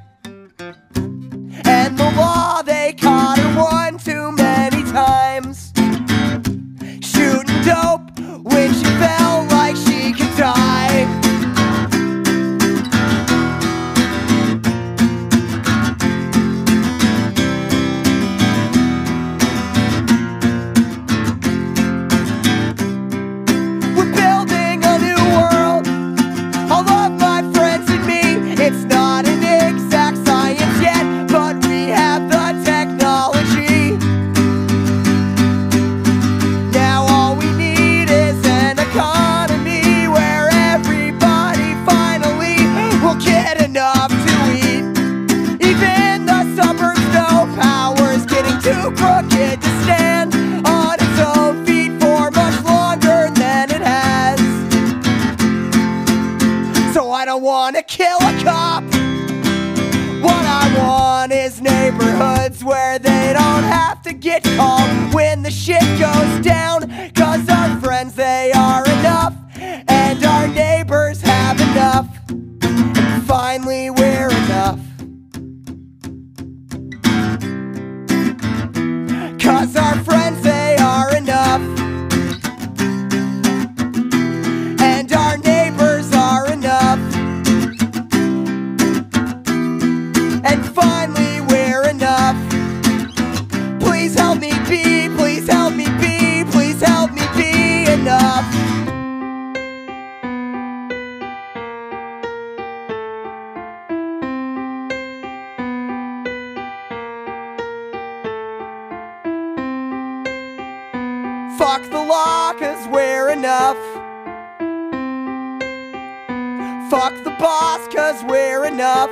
And the law, they caught her one too many times. Shooting dope when she felt kill a cop. What I want is neighborhoods where they don't have to get called when the shit goes down. Cause our friends, they are enough, and our neighbors have enough. Finally, we're enough. Cause our friends, Fuck the boss, cause we're enough.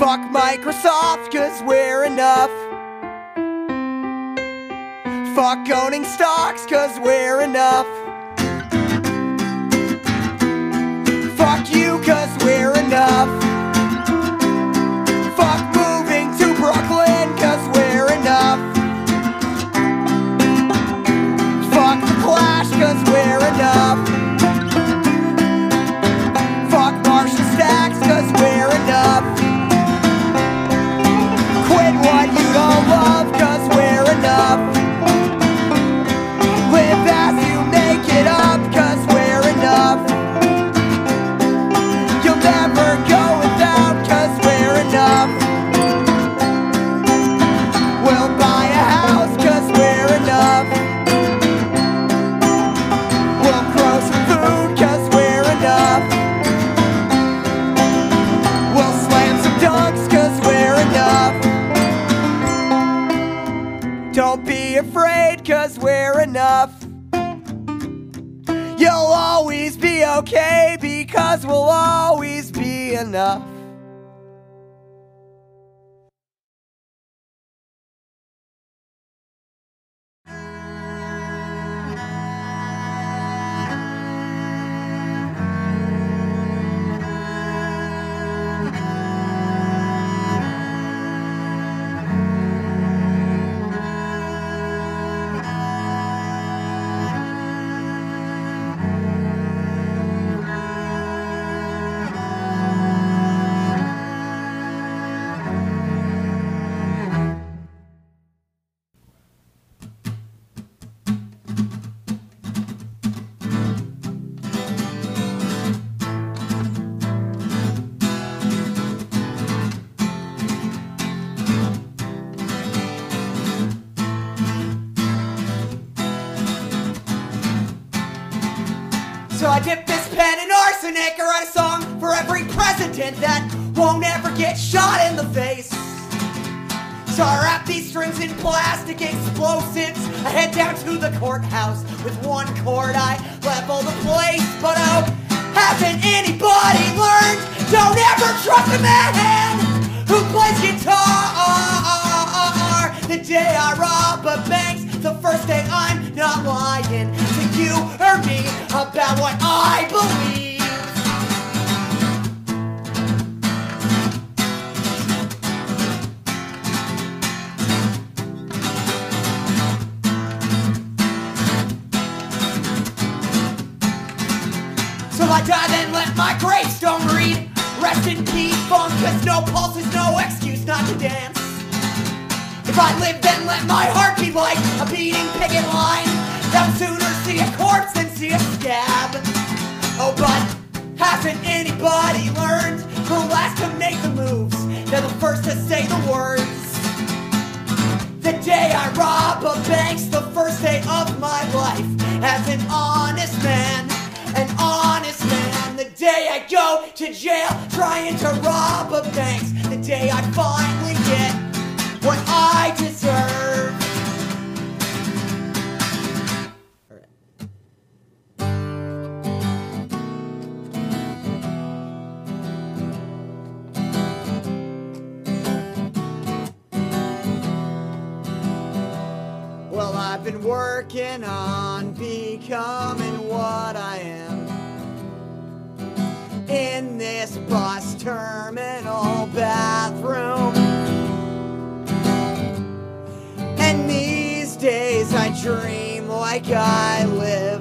Fuck Microsoft, cause we're enough. Fuck owning stocks, cause we're enough. Fuck you, cause we're enough. Dream like I live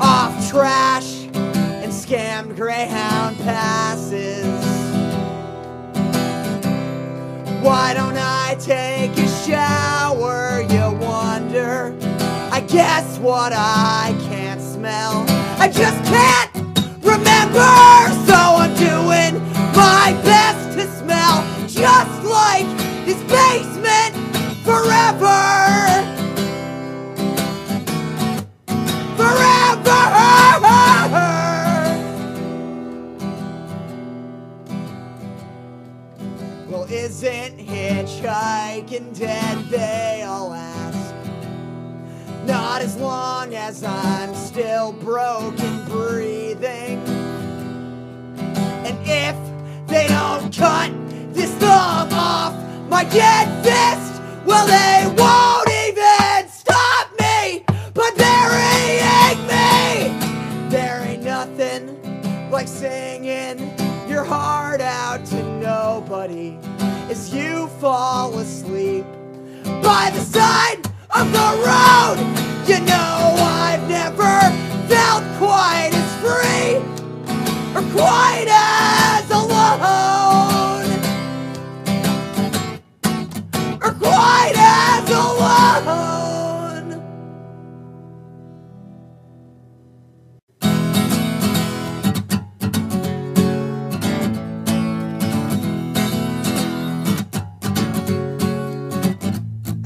off trash and scammed Greyhound passes. Why don't I take a shower, you wonder? I guess what I can't smell, I just can't remember. So I'm doing my best to smell just like this basement. Forever. Hitchhiking dead? They'll ask. Not as long as I'm still broken breathing. And if they don't cut this thumb off my dead fist, well, they won't even stop me by burying me. There ain't nothing like singing your heart out to nobody as you fall asleep by the side of the road. You know, I've never felt quite as free or quite as alone or quite as alone.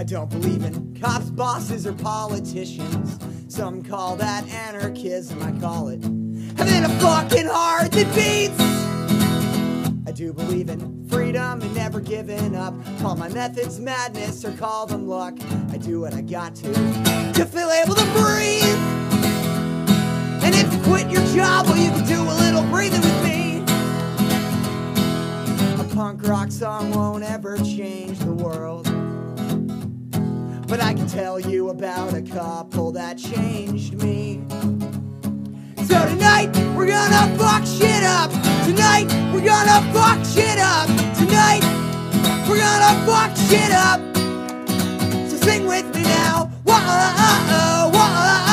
Don't believe in cops, bosses, or politicians. Some call that anarchism, I call it having a fucking heart that beats. I do believe in freedom and never giving up. Call my methods madness or call them luck. I do what I got to to feel able to breathe. And if you quit your job, well, you can do a little breathing with me. A punk rock song won't ever change the world. But I can tell you about a couple that changed me. So tonight we're gonna fuck shit up. Tonight we're gonna fuck shit up. Tonight we're gonna fuck shit up. So sing with me now. Whoa, whoa, whoa, whoa,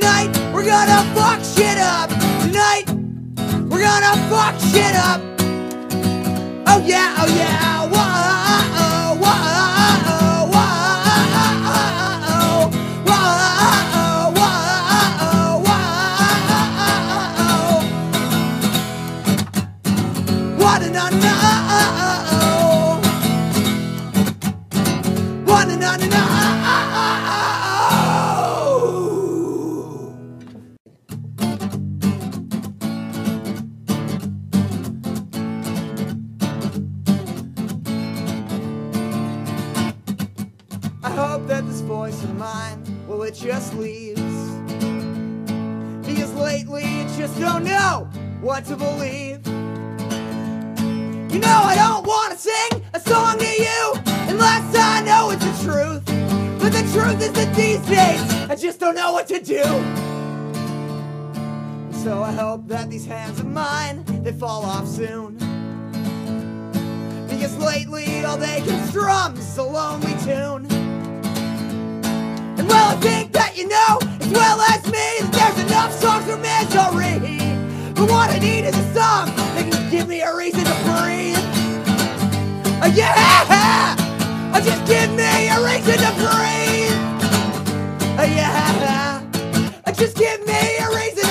Tonight, we're gonna fuck shit up. Tonight, we're gonna fuck shit up. Oh yeah, oh yeah, whoa, oh, whoa, oh, whoa, oh, whoa, oh, whoa, oh, whoa. Voice of mine, well, it just leaves. Because lately, I just don't know what to believe. You know, I don't want to sing a song to you unless I know it's the truth. But the truth is that these days, I just don't know what to do. So I hope that these hands of mine, they fall off soon. Because lately all they can strum is a lonely tune. Well, I think that you know as well as me that there's enough songs for misery. But what I need is a song that can give me a reason to breathe. Uh, yeah! Uh, just give me a reason to breathe. Uh, yeah! Uh, just give me a reason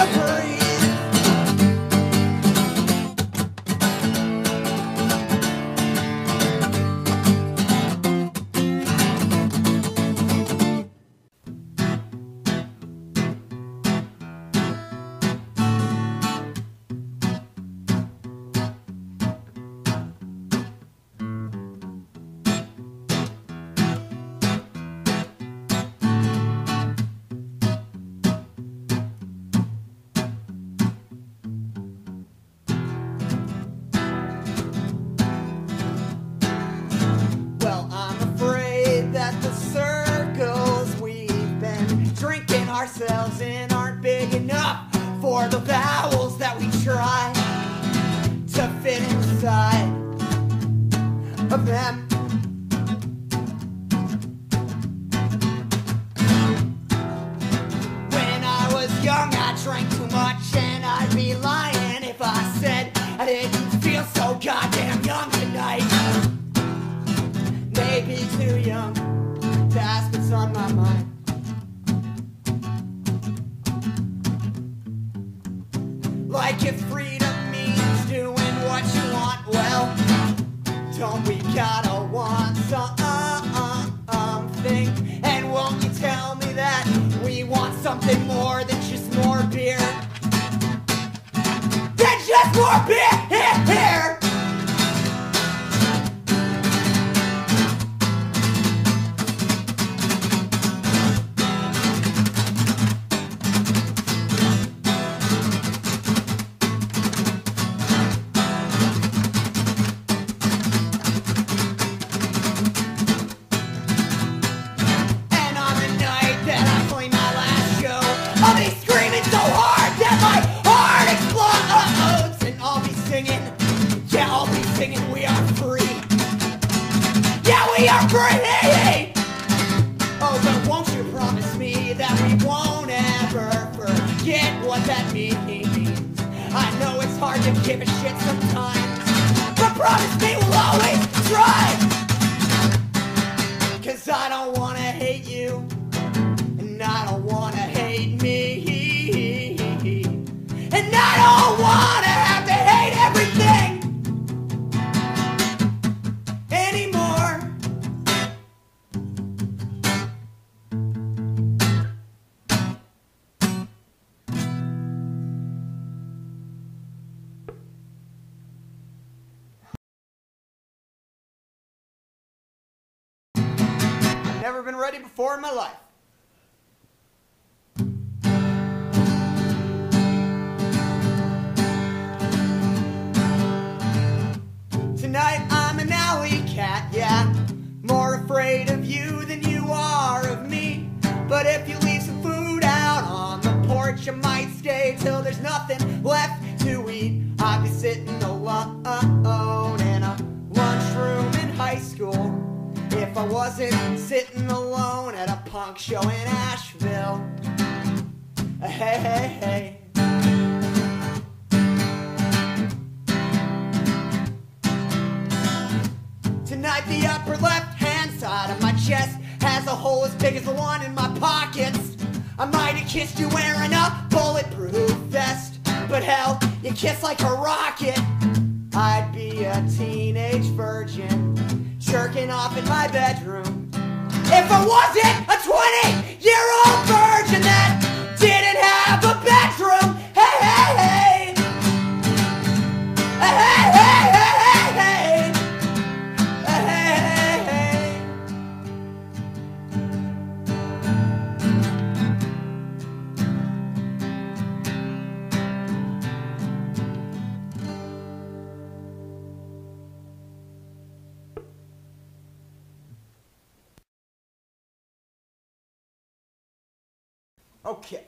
never been ready before in my life. Tonight I'm an alley cat, yeah. More afraid of you than you are of me. But if you leave some food out on the porch, I might stay till there's nothing left to eat. I'd be sitting alone in a lunchroom in high school. If I wasn't sitting alone at a punk show in Asheville. Hey, hey, hey. Tonight, the upper left hand side of my chest has a hole as big as the one in my pockets. I might have kissed you wearing a bulletproof vest, but hell, you kiss like a rocket. I'd be a teenage virgin, jerking off in my bedroom. If I wasn't a 20 year old virgin that didn't have a bedroom, Okay.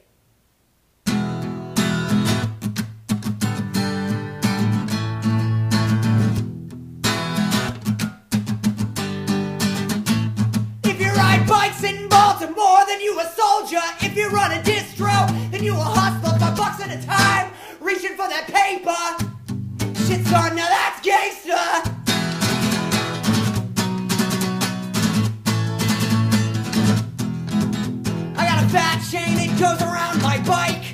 If you ride bikes in Baltimore, then you a soldier. If you run a distro, then you a hustler for bucks at a time, reaching for that paper. Shit, son, now that's gangsta. Fat chain it goes around my bike.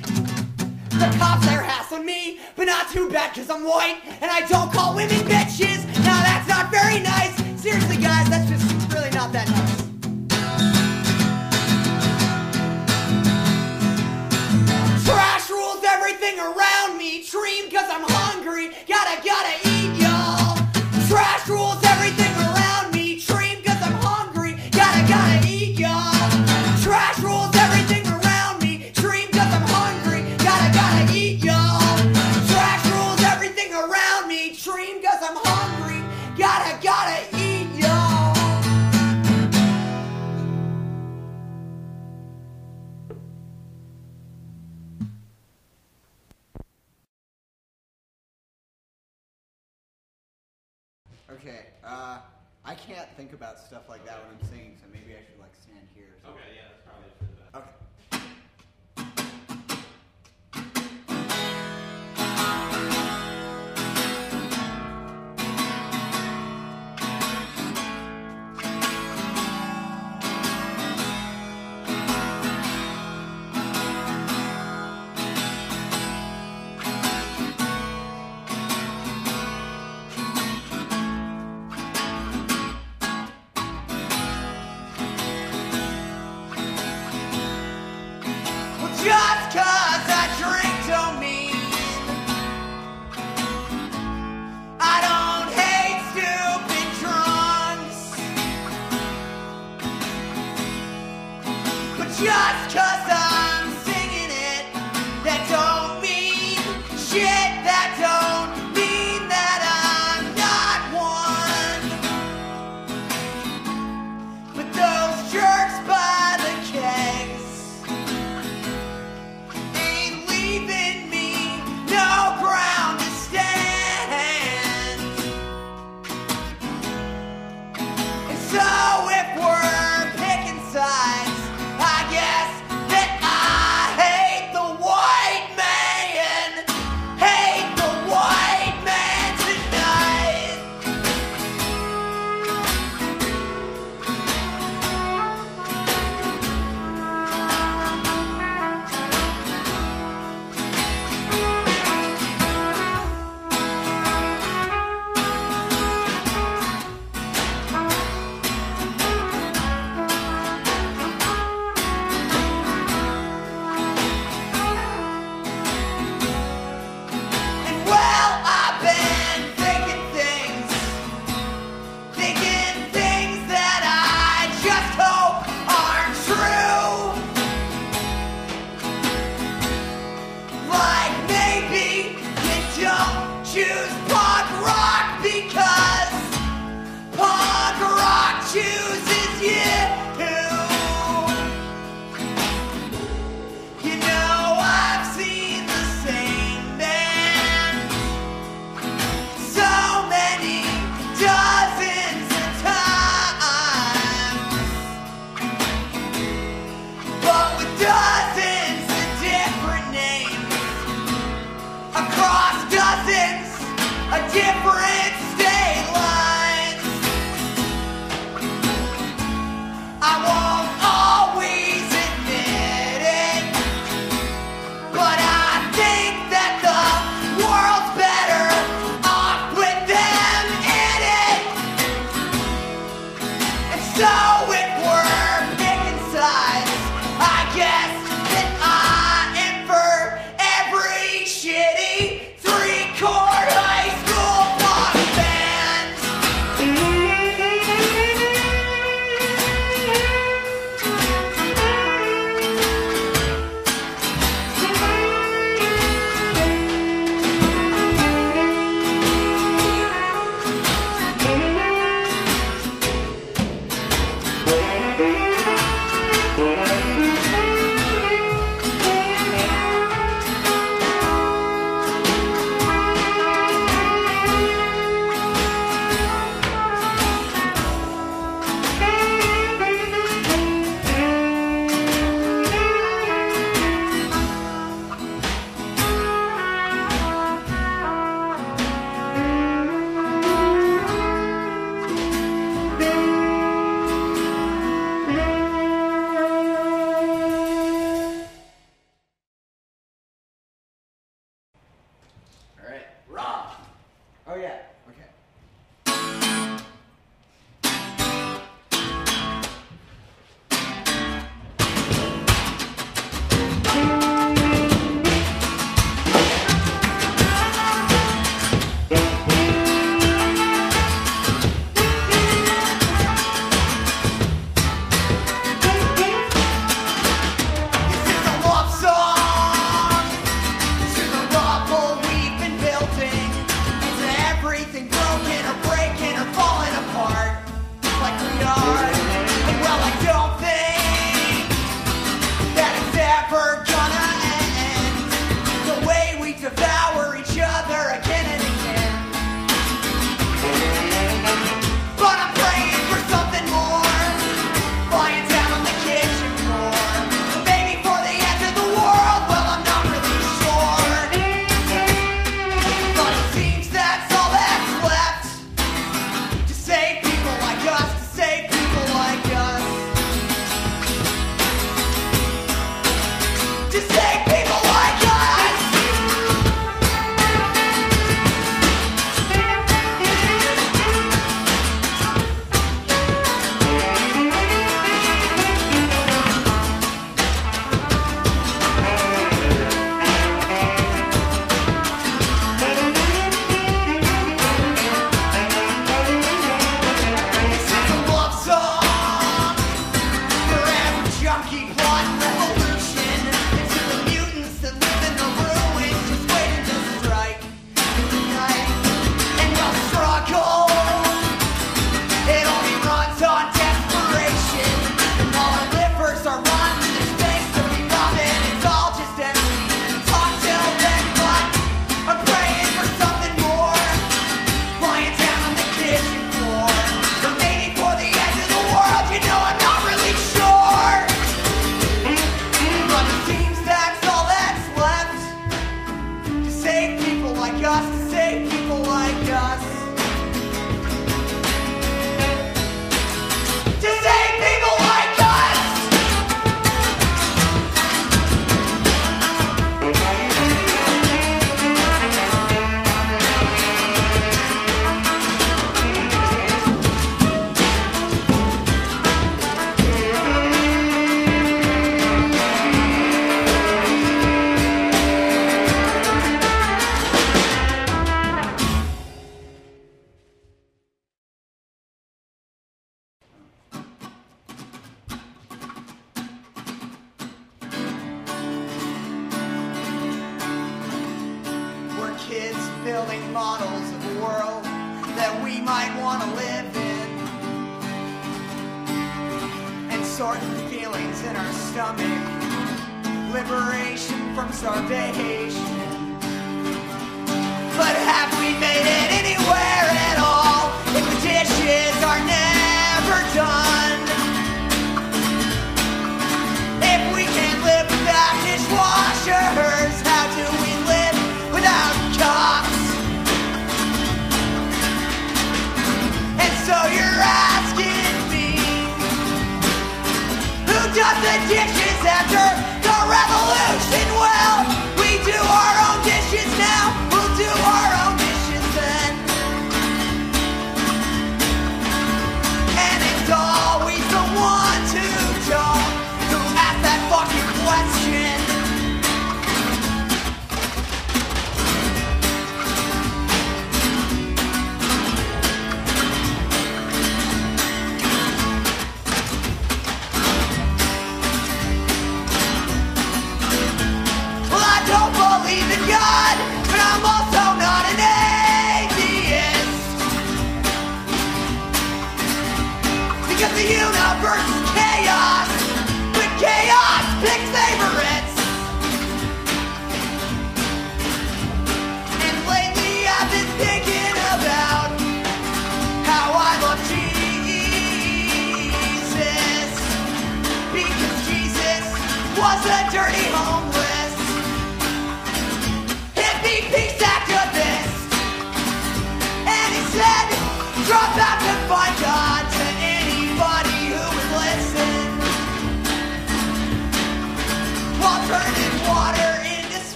The cops they're hassling me, but not too bad cause I'm white and I don't call women bitches. Now that's not very nice. Seriously, guys, that's just really not that nice. Trash rules everything around me. Dream cause I'm hungry.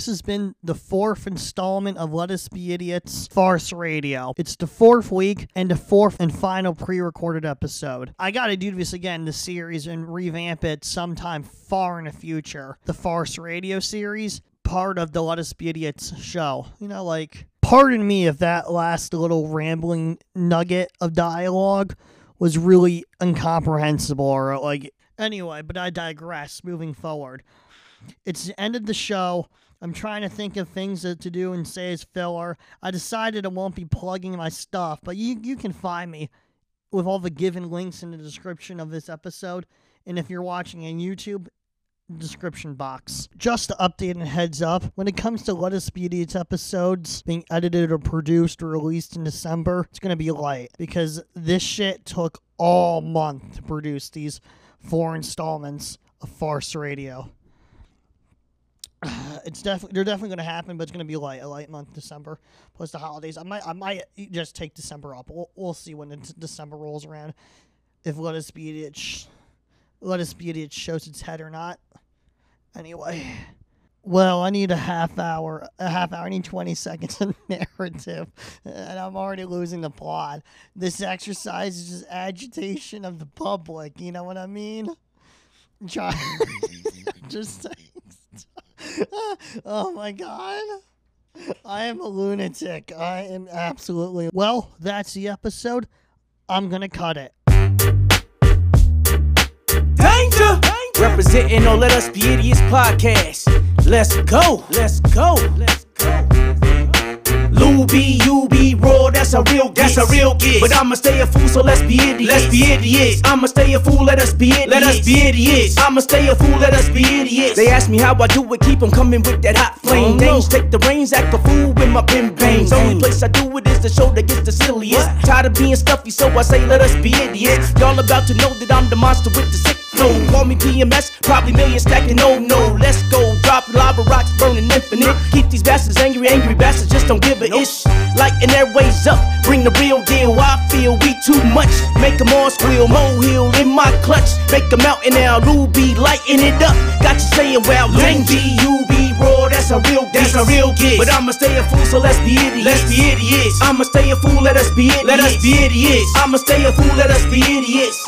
This has been the fourth installment of Let Us Be Idiots Farce Radio. It's the fourth week and the fourth and final pre recorded episode. I gotta do this again, the series, and revamp it sometime far in the future. The Farce Radio series, part of the Let Us Be Idiots show. You know, like, pardon me if that last little rambling nugget of dialogue was really incomprehensible or like, anyway, but I digress moving forward. It's the end of the show. I'm trying to think of things to to do and say as filler. I decided I won't be plugging my stuff, but you, you can find me with all the given links in the description of this episode. And if you're watching on YouTube, description box. Just to update and heads up, when it comes to Let Us Be Idiots episodes being edited or produced or released in December, it's going to be light because this shit took all month to produce these four installments of Farce Radio. Uh, it's definitely they're definitely going to happen, but it's going to be light a light month December plus the holidays. I might I might just take December up. We'll, we'll see when it's- December rolls around if Let Us Be Idiots Let Us Be Idiots shows its head or not. Anyway, well, I need a half hour. A half hour. I need twenty seconds of narrative, and I'm already losing the plot. This exercise is just agitation of the public. You know what I mean? Try just saying. Oh my god. I am a lunatic. I am absolutely. Well, that's the episode. I'm gonna cut it. Danger! Representing on Let Us Be Idiots podcast. Let's go. Let's go. Let's go. Lou B, you be raw, that's a real That's a real gig. But I'ma stay a fool, so let's be idiots. Let's be idiots. I'ma stay a fool, let us be idiots. Let us be idiots. I'ma stay a fool, let us be idiots. They ask me how I do it, keep 'em coming with that hot flame. Dames take the reins, act a fool with my pin pains. Only place I do it is the show that gets the silliest. Tired of being stuffy, so I say let us be idiots. Y'all about to know that I'm the monster with the sick flow. Call me PMS, probably million stacking, no, no. Let's go, drop lava rocks, burning infinite. Keep these bastards angry, angry bastards just don't give a ish. Lighten their ways up, bring the real deal. I feel we too much, make them all squeal. Molehill in my clutch, make them a mountain now. Ruby lighting it up, got you saying, well, dang B, you be raw, that's a real That's a real gig. But I'ma stay a fool, so let's be idiots. Let's be idiots. I'ma stay a fool, let us be idiots. Let us be idiots. I'ma stay a fool, let us be idiots.